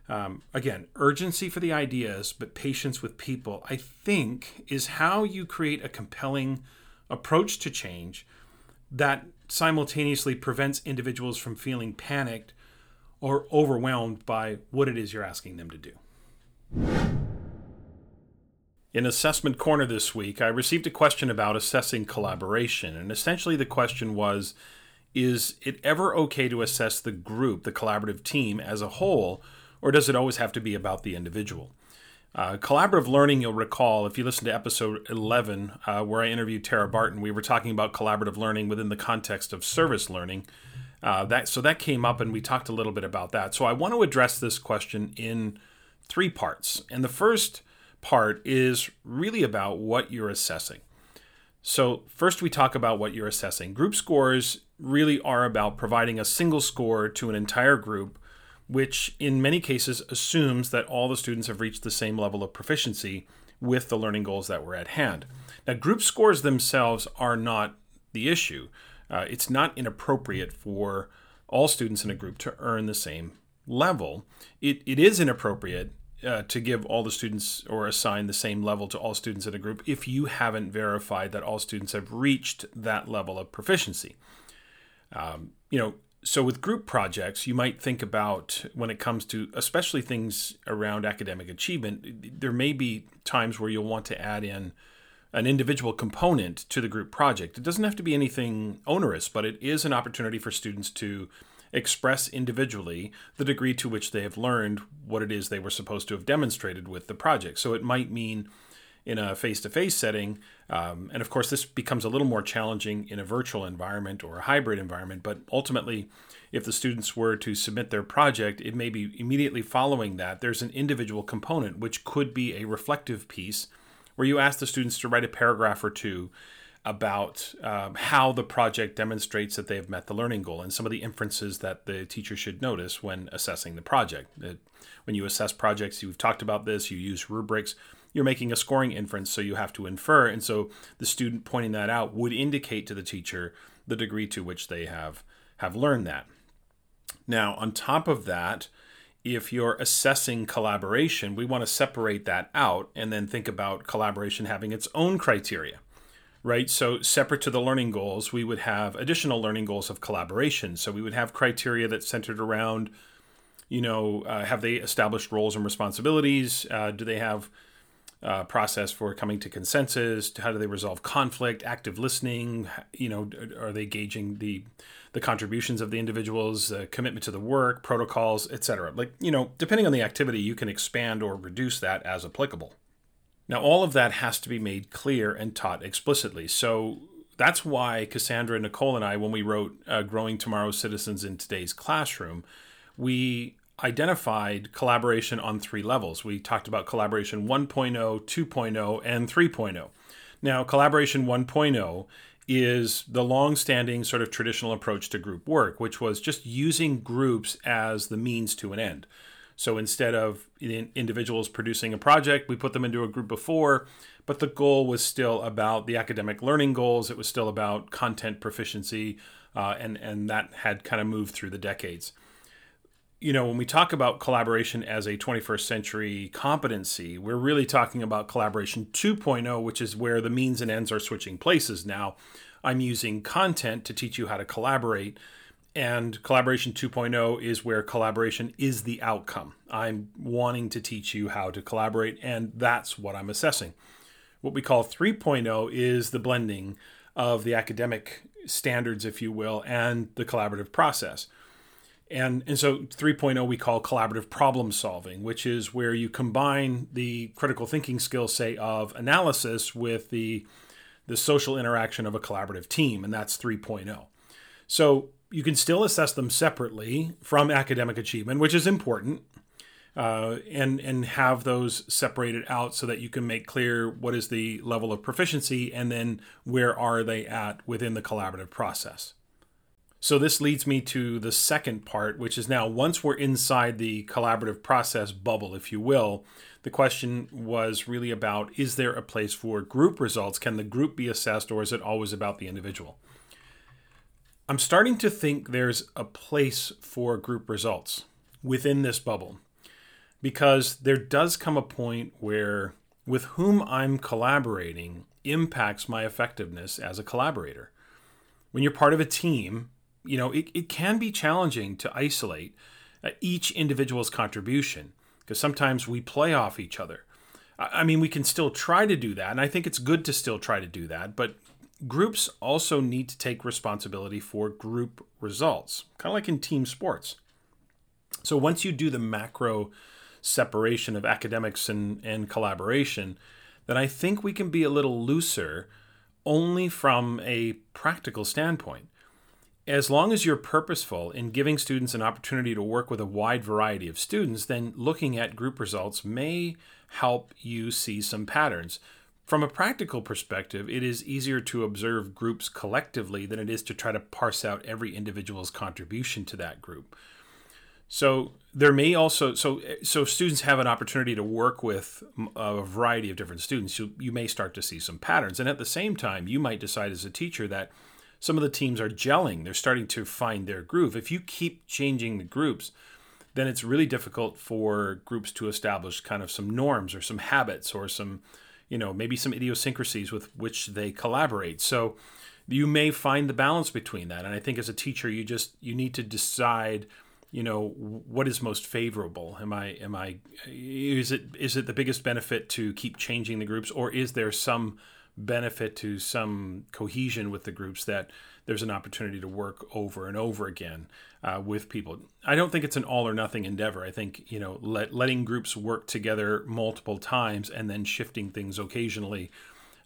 Um, again, urgency for the ideas, but patience with people. I think is how you create a compelling approach to change that simultaneously prevents individuals from feeling panicked or overwhelmed by what it is you're asking them to do. In Assessment Corner this week, I received a question about assessing collaboration, and essentially the question was Is it ever okay to assess the group, the collaborative team as a whole, or does it always have to be about the individual? Uh, collaborative learning, you'll recall, if you listen to episode 11, uh, where I interviewed Tara Barton, we were talking about collaborative learning within the context of service learning. Uh, that so that came up, and we talked a little bit about that. So I want to address this question in three parts. And the first part is really about what you're assessing. So, first, we talk about what you're assessing. Group scores really are about providing a single score to an entire group, which in many cases assumes that all the students have reached the same level of proficiency with the learning goals that were at hand. Now, group scores themselves are not the issue. Uh, it's not inappropriate for all students in a group to earn the same level. It, it is inappropriate uh, to give all the students or assign the same level to all students in a group if you haven't verified that all students have reached that level of proficiency. Um, you know, so with group projects, you might think about when it comes to especially things around academic achievement, there may be times where you'll want to add in an individual component to the group project. It doesn't have to be anything onerous, but it is an opportunity for students to express individually the degree to which they have learned what it is they were supposed to have demonstrated with the project. So it might mean in a face to face setting, um, and of course, this becomes a little more challenging in a virtual environment or a hybrid environment, but ultimately, if the students were to submit their project, it may be immediately following that there's an individual component, which could be a reflective piece where you ask the students to write a paragraph or two about um, how the project demonstrates that they have met the learning goal and some of the inferences that the teacher should notice when assessing the project. when you assess projects, you've talked about this, you use rubrics, you're making a scoring inference, so you have to infer. And so the student pointing that out would indicate to the teacher the degree to which they have, have learned that. Now, on top of that, if you're assessing collaboration, we want to separate that out and then think about collaboration having its own criteria right? So, separate to the learning goals, we would have additional learning goals of collaboration. So, we would have criteria that centered around, you know, uh, have they established roles and responsibilities? Uh, do they have uh, process for coming to consensus? How do they resolve conflict? Active listening? You know, are they gauging the the contributions of the individuals, commitment to the work, protocols, etc. Like you know, depending on the activity, you can expand or reduce that as applicable. Now, all of that has to be made clear and taught explicitly. So that's why Cassandra, Nicole, and I, when we wrote uh, Growing Tomorrow's Citizens in Today's Classroom, we identified collaboration on three levels. We talked about collaboration 1.0, 2.0, and 3.0. Now, collaboration 1.0 is the long-standing sort of traditional approach to group work, which was just using groups as the means to an end. So instead of individuals producing a project, we put them into a group of four, but the goal was still about the academic learning goals. It was still about content proficiency, uh, and and that had kind of moved through the decades. You know, when we talk about collaboration as a 21st century competency, we're really talking about collaboration 2.0, which is where the means and ends are switching places. Now, I'm using content to teach you how to collaborate and collaboration 2.0 is where collaboration is the outcome. I'm wanting to teach you how to collaborate, and that's what I'm assessing. What we call 3.0 is the blending of the academic standards, if you will, and the collaborative process. And, and so 3.0 we call collaborative problem solving, which is where you combine the critical thinking skills, say, of analysis with the, the social interaction of a collaborative team, and that's 3.0. So you can still assess them separately from academic achievement, which is important, uh, and and have those separated out so that you can make clear what is the level of proficiency and then where are they at within the collaborative process. So this leads me to the second part, which is now once we're inside the collaborative process bubble, if you will, the question was really about is there a place for group results? Can the group be assessed or is it always about the individual? I'm starting to think there's a place for group results within this bubble because there does come a point where with whom I'm collaborating impacts my effectiveness as a collaborator. When you're part of a team, you know, it, it can be challenging to isolate uh, each individual's contribution because sometimes we play off each other. I mean, we can still try to do that, and I think it's good to still try to do that, but groups also need to take responsibility for group results, kind of like in team sports. So once you do the macro separation of academics and, and collaboration, then I think we can be a little looser only from a practical standpoint. As long as you're purposeful in giving students an opportunity to work with a wide variety of students, then looking at group results may help you see some patterns. From a practical perspective, it is easier to observe groups collectively than it is to try to parse out every individual's contribution to that group. So there may also so so students have an opportunity to work with a variety of different students. You, you may start to see some patterns, and at the same time, you might decide as a teacher that some of the teams are gelling. They're starting to find their groove. If you keep changing the groups, then it's really difficult for groups to establish kind of some norms or some habits or some you know maybe some idiosyncrasies with which they collaborate. So you may find the balance between that. And I think as a teacher, you just you need to decide you know what is most favorable? Am i am i is it is it the biggest benefit to keep changing the groups or is there some benefit to some cohesion with the groups that there's an opportunity to work over and over again uh, with people. I don't think it's an all or nothing endeavor. I think you know let, letting groups work together multiple times and then shifting things occasionally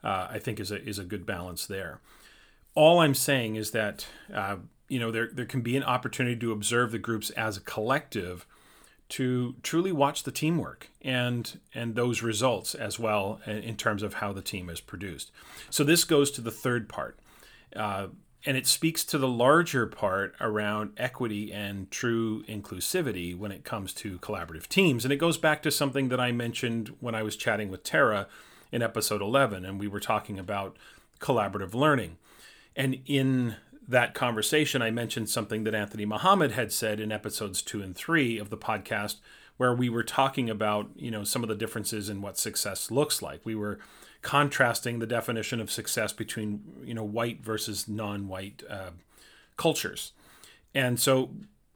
uh, i think is a is a good balance there. All i'm saying is that uh, you know there there can be an opportunity to observe the groups as a collective to truly watch the teamwork and and those results as well in terms of how the team is produced. So this goes to the third part, uh, and it speaks to the larger part around equity and true inclusivity when it comes to collaborative teams. And it goes back to something that I mentioned when I was chatting with Tara in episode 11, and we were talking about collaborative learning. And in that conversation, I mentioned something that Anthony Muhammad had said in episodes two and three of the podcast, where we were talking about you know some of the differences in what success looks like. We were contrasting the definition of success between you know white versus non-white uh, cultures, and so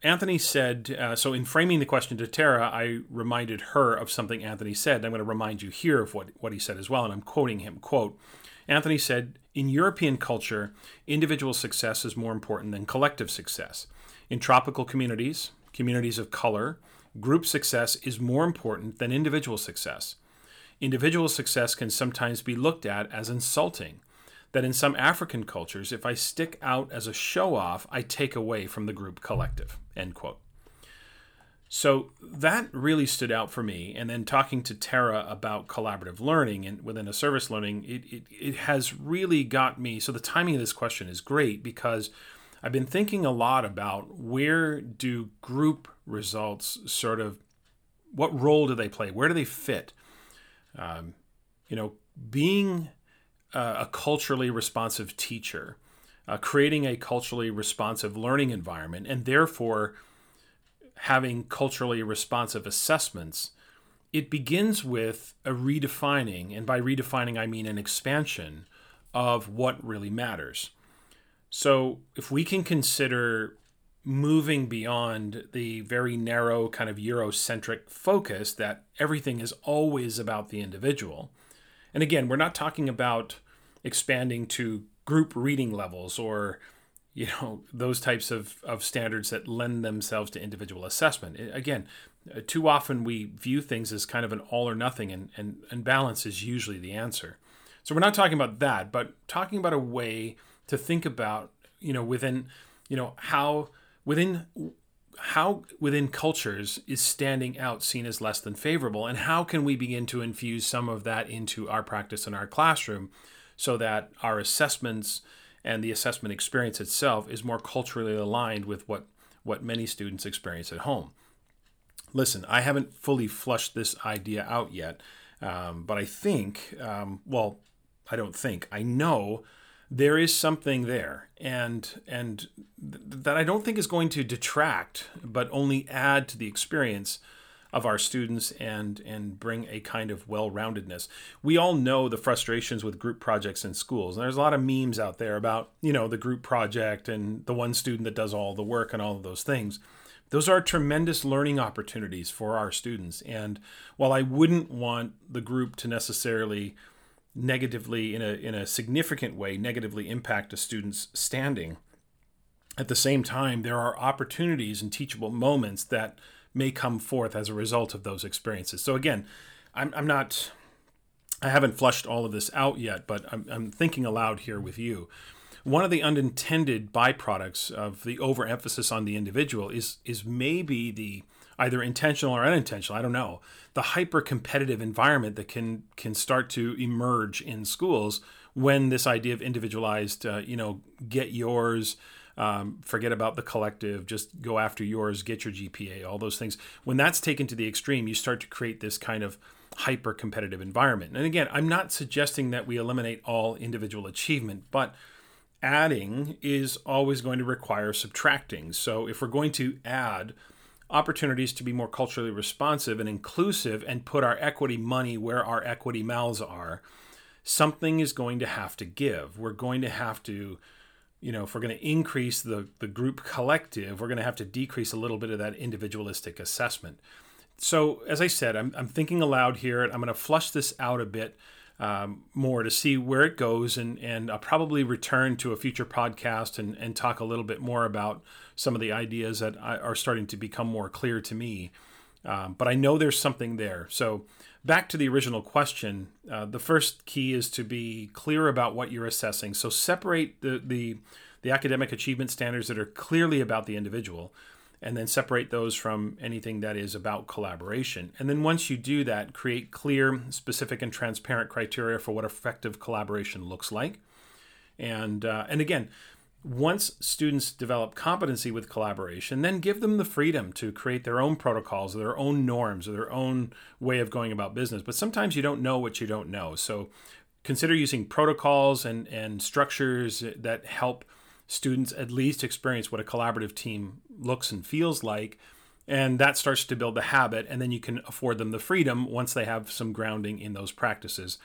Anthony said, uh, so in framing the question to Tara, I reminded her of something Anthony said. I'm going to remind you here of what, what he said as well, and I'm quoting him. Quote, Anthony said, In European culture, individual success is more important than collective success. In tropical communities, communities of color, group success is more important than individual success. Individual success can sometimes be looked at as insulting. That in some African cultures, if I stick out as a show off, I take away from the group collective. End quote. So that really stood out for me. And then talking to Tara about collaborative learning and within a service learning, it, it, it has really got me. So the timing of this question is great because I've been thinking a lot about where do group results sort of, what role do they play? Where do they fit? Um, you know, being a, culturally responsive teacher, uh, creating a culturally responsive learning environment, and therefore having culturally responsive assessments, it begins with a redefining, and by redefining, I mean an expansion of what really matters. So, if we can consider moving beyond the very narrow kind of Eurocentric focus that everything is always about the individual, and again, we're not talking about expanding to group reading levels or you know [LAUGHS] those types of, of standards that lend themselves to individual assessment. Again uh, too often we view things as kind of an all or nothing and, and, and balance is usually the answer. So we're not talking about that but talking about a way to think about you know within you know how within how within cultures is standing out seen as less than favorable and how can we begin to infuse some of that into our practice in our classroom so that our assessments and the assessment experience itself is more culturally aligned with what, what many students experience at home. Listen, I haven't fully flushed this idea out yet, um, but I think, um, well, I don't think, I know there is something there, and and th- that I don't think is going to detract, but only add to the experience of our students and and bring a kind of well-roundedness. We all know the frustrations with group projects in schools. And there's a lot of memes out there about, you know, the group project and the one student that does all the work and all of those things. Those are tremendous learning opportunities for our students. And while I wouldn't want the group to necessarily negatively in a in a significant way negatively impact a student's standing, at the same time there are opportunities and teachable moments that may come forth as a result of those experiences. So again, I'm, I'm not, I haven't flushed all of this out yet, but I'm, I'm thinking aloud here with you. One of the unintended byproducts of the overemphasis on the individual is is maybe the either intentional or unintentional, I don't know, the hyper competitive environment that can can start to emerge in schools when this idea of individualized, uh, you know, get yours, um, forget about the collective, just go after yours, get your GPA, all those things. When that's taken to the extreme, you start to create this kind of hyper competitive environment. And again, I'm not suggesting that we eliminate all individual achievement, but adding is always going to require subtracting. So if we're going to add opportunities to be more culturally responsive and inclusive and put our equity money where our equity mouths are, something is going to have to give. We're going to have to, you know, if we're going to increase the, the group collective, we're going to have to decrease a little bit of that individualistic assessment. So, as I said, I'm, I'm thinking aloud here. And I'm going to flush this out a bit um, more to see where it goes, and, and I'll probably return to a future podcast and, and talk a little bit more about some of the ideas that are starting to become more clear to me. Um, but I know there's something there. So, back to the original question, uh, the first key is to be clear about what you're assessing. So, separate the, the, the academic achievement standards that are clearly about the individual, and then separate those from anything that is about collaboration. And then, once you do that, create clear, specific, and transparent criteria for what effective collaboration looks like. And, uh, and again, once students develop competency with collaboration, then give them the freedom to create their own protocols, or their own norms, or their own way of going about business. But sometimes you don't know what you don't know. So consider using protocols and, and structures that help students at least experience what a collaborative team looks and feels like. And that starts to build the habit, and then you can afford them the freedom once they have some grounding in those practices.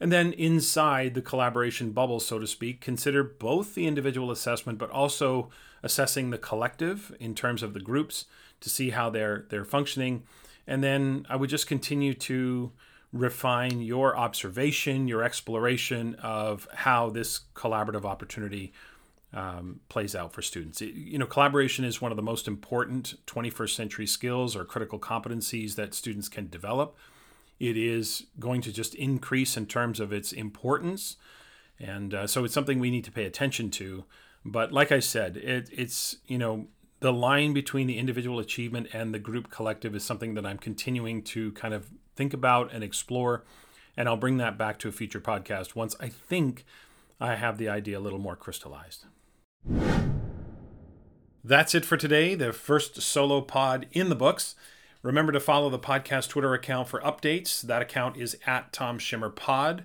And then inside the collaboration bubble, so to speak, consider both the individual assessment but also assessing the collective in terms of the groups to see how they're they're functioning. And then I would just continue to refine your observation, your exploration of how this collaborative opportunity um, plays out for students. It, you know, collaboration is one of the most important 21st century skills or critical competencies that students can develop it is going to just increase in terms of its importance. And uh, so it's something we need to pay attention to. But like I said, it, it's, you know, the line between the individual achievement and the group collective is something that I'm continuing to kind of think about and explore. And I'll bring that back to a future podcast once I think I have the idea a little more crystallized. That's it for today, the first solo pod in the books. Remember to follow the podcast Twitter account for updates. That account is at Tom Schimmer Pod.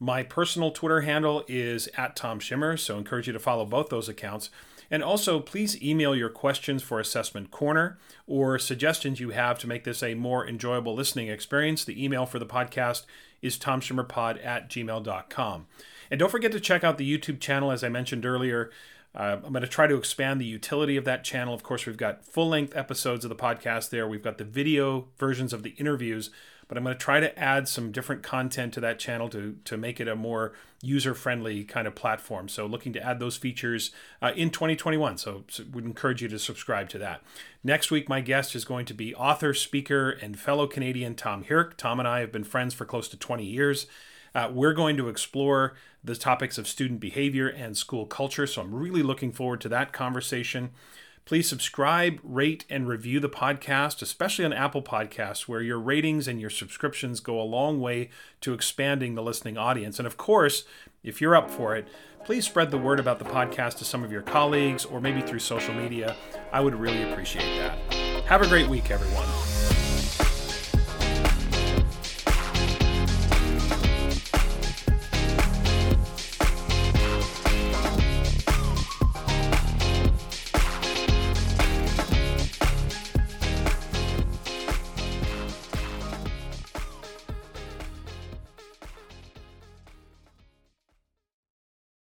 My personal Twitter handle is at Tom Schimmer, so I encourage you to follow both those accounts. And also, please email your questions for Assessment Corner or suggestions you have to make this a more enjoyable listening experience. The email for the podcast is tomschimmerpod at gmail.com. And don't forget to check out the YouTube channel, as I mentioned earlier. Uh, I'm going to try to expand the utility of that channel. Of course, we've got full length episodes of the podcast there. We've got the video versions of the interviews, but I'm going to try to add some different content to that channel to, to make it a more user friendly kind of platform. So, looking to add those features uh, in 2021. So, so, would encourage you to subscribe to that. Next week, my guest is going to be author, speaker, and fellow Canadian Tom Hierck. Tom and I have been friends for close to 20 years. Uh, we're going to explore the topics of student behavior and school culture, so I'm really looking forward to that conversation. Please subscribe, rate, and review the podcast, especially on Apple Podcasts, where your ratings and your subscriptions go a long way to expanding the listening audience. And of course, if you're up for it, please spread the word about the podcast to some of your colleagues or maybe through social media. I would really appreciate that. Have a great week, everyone.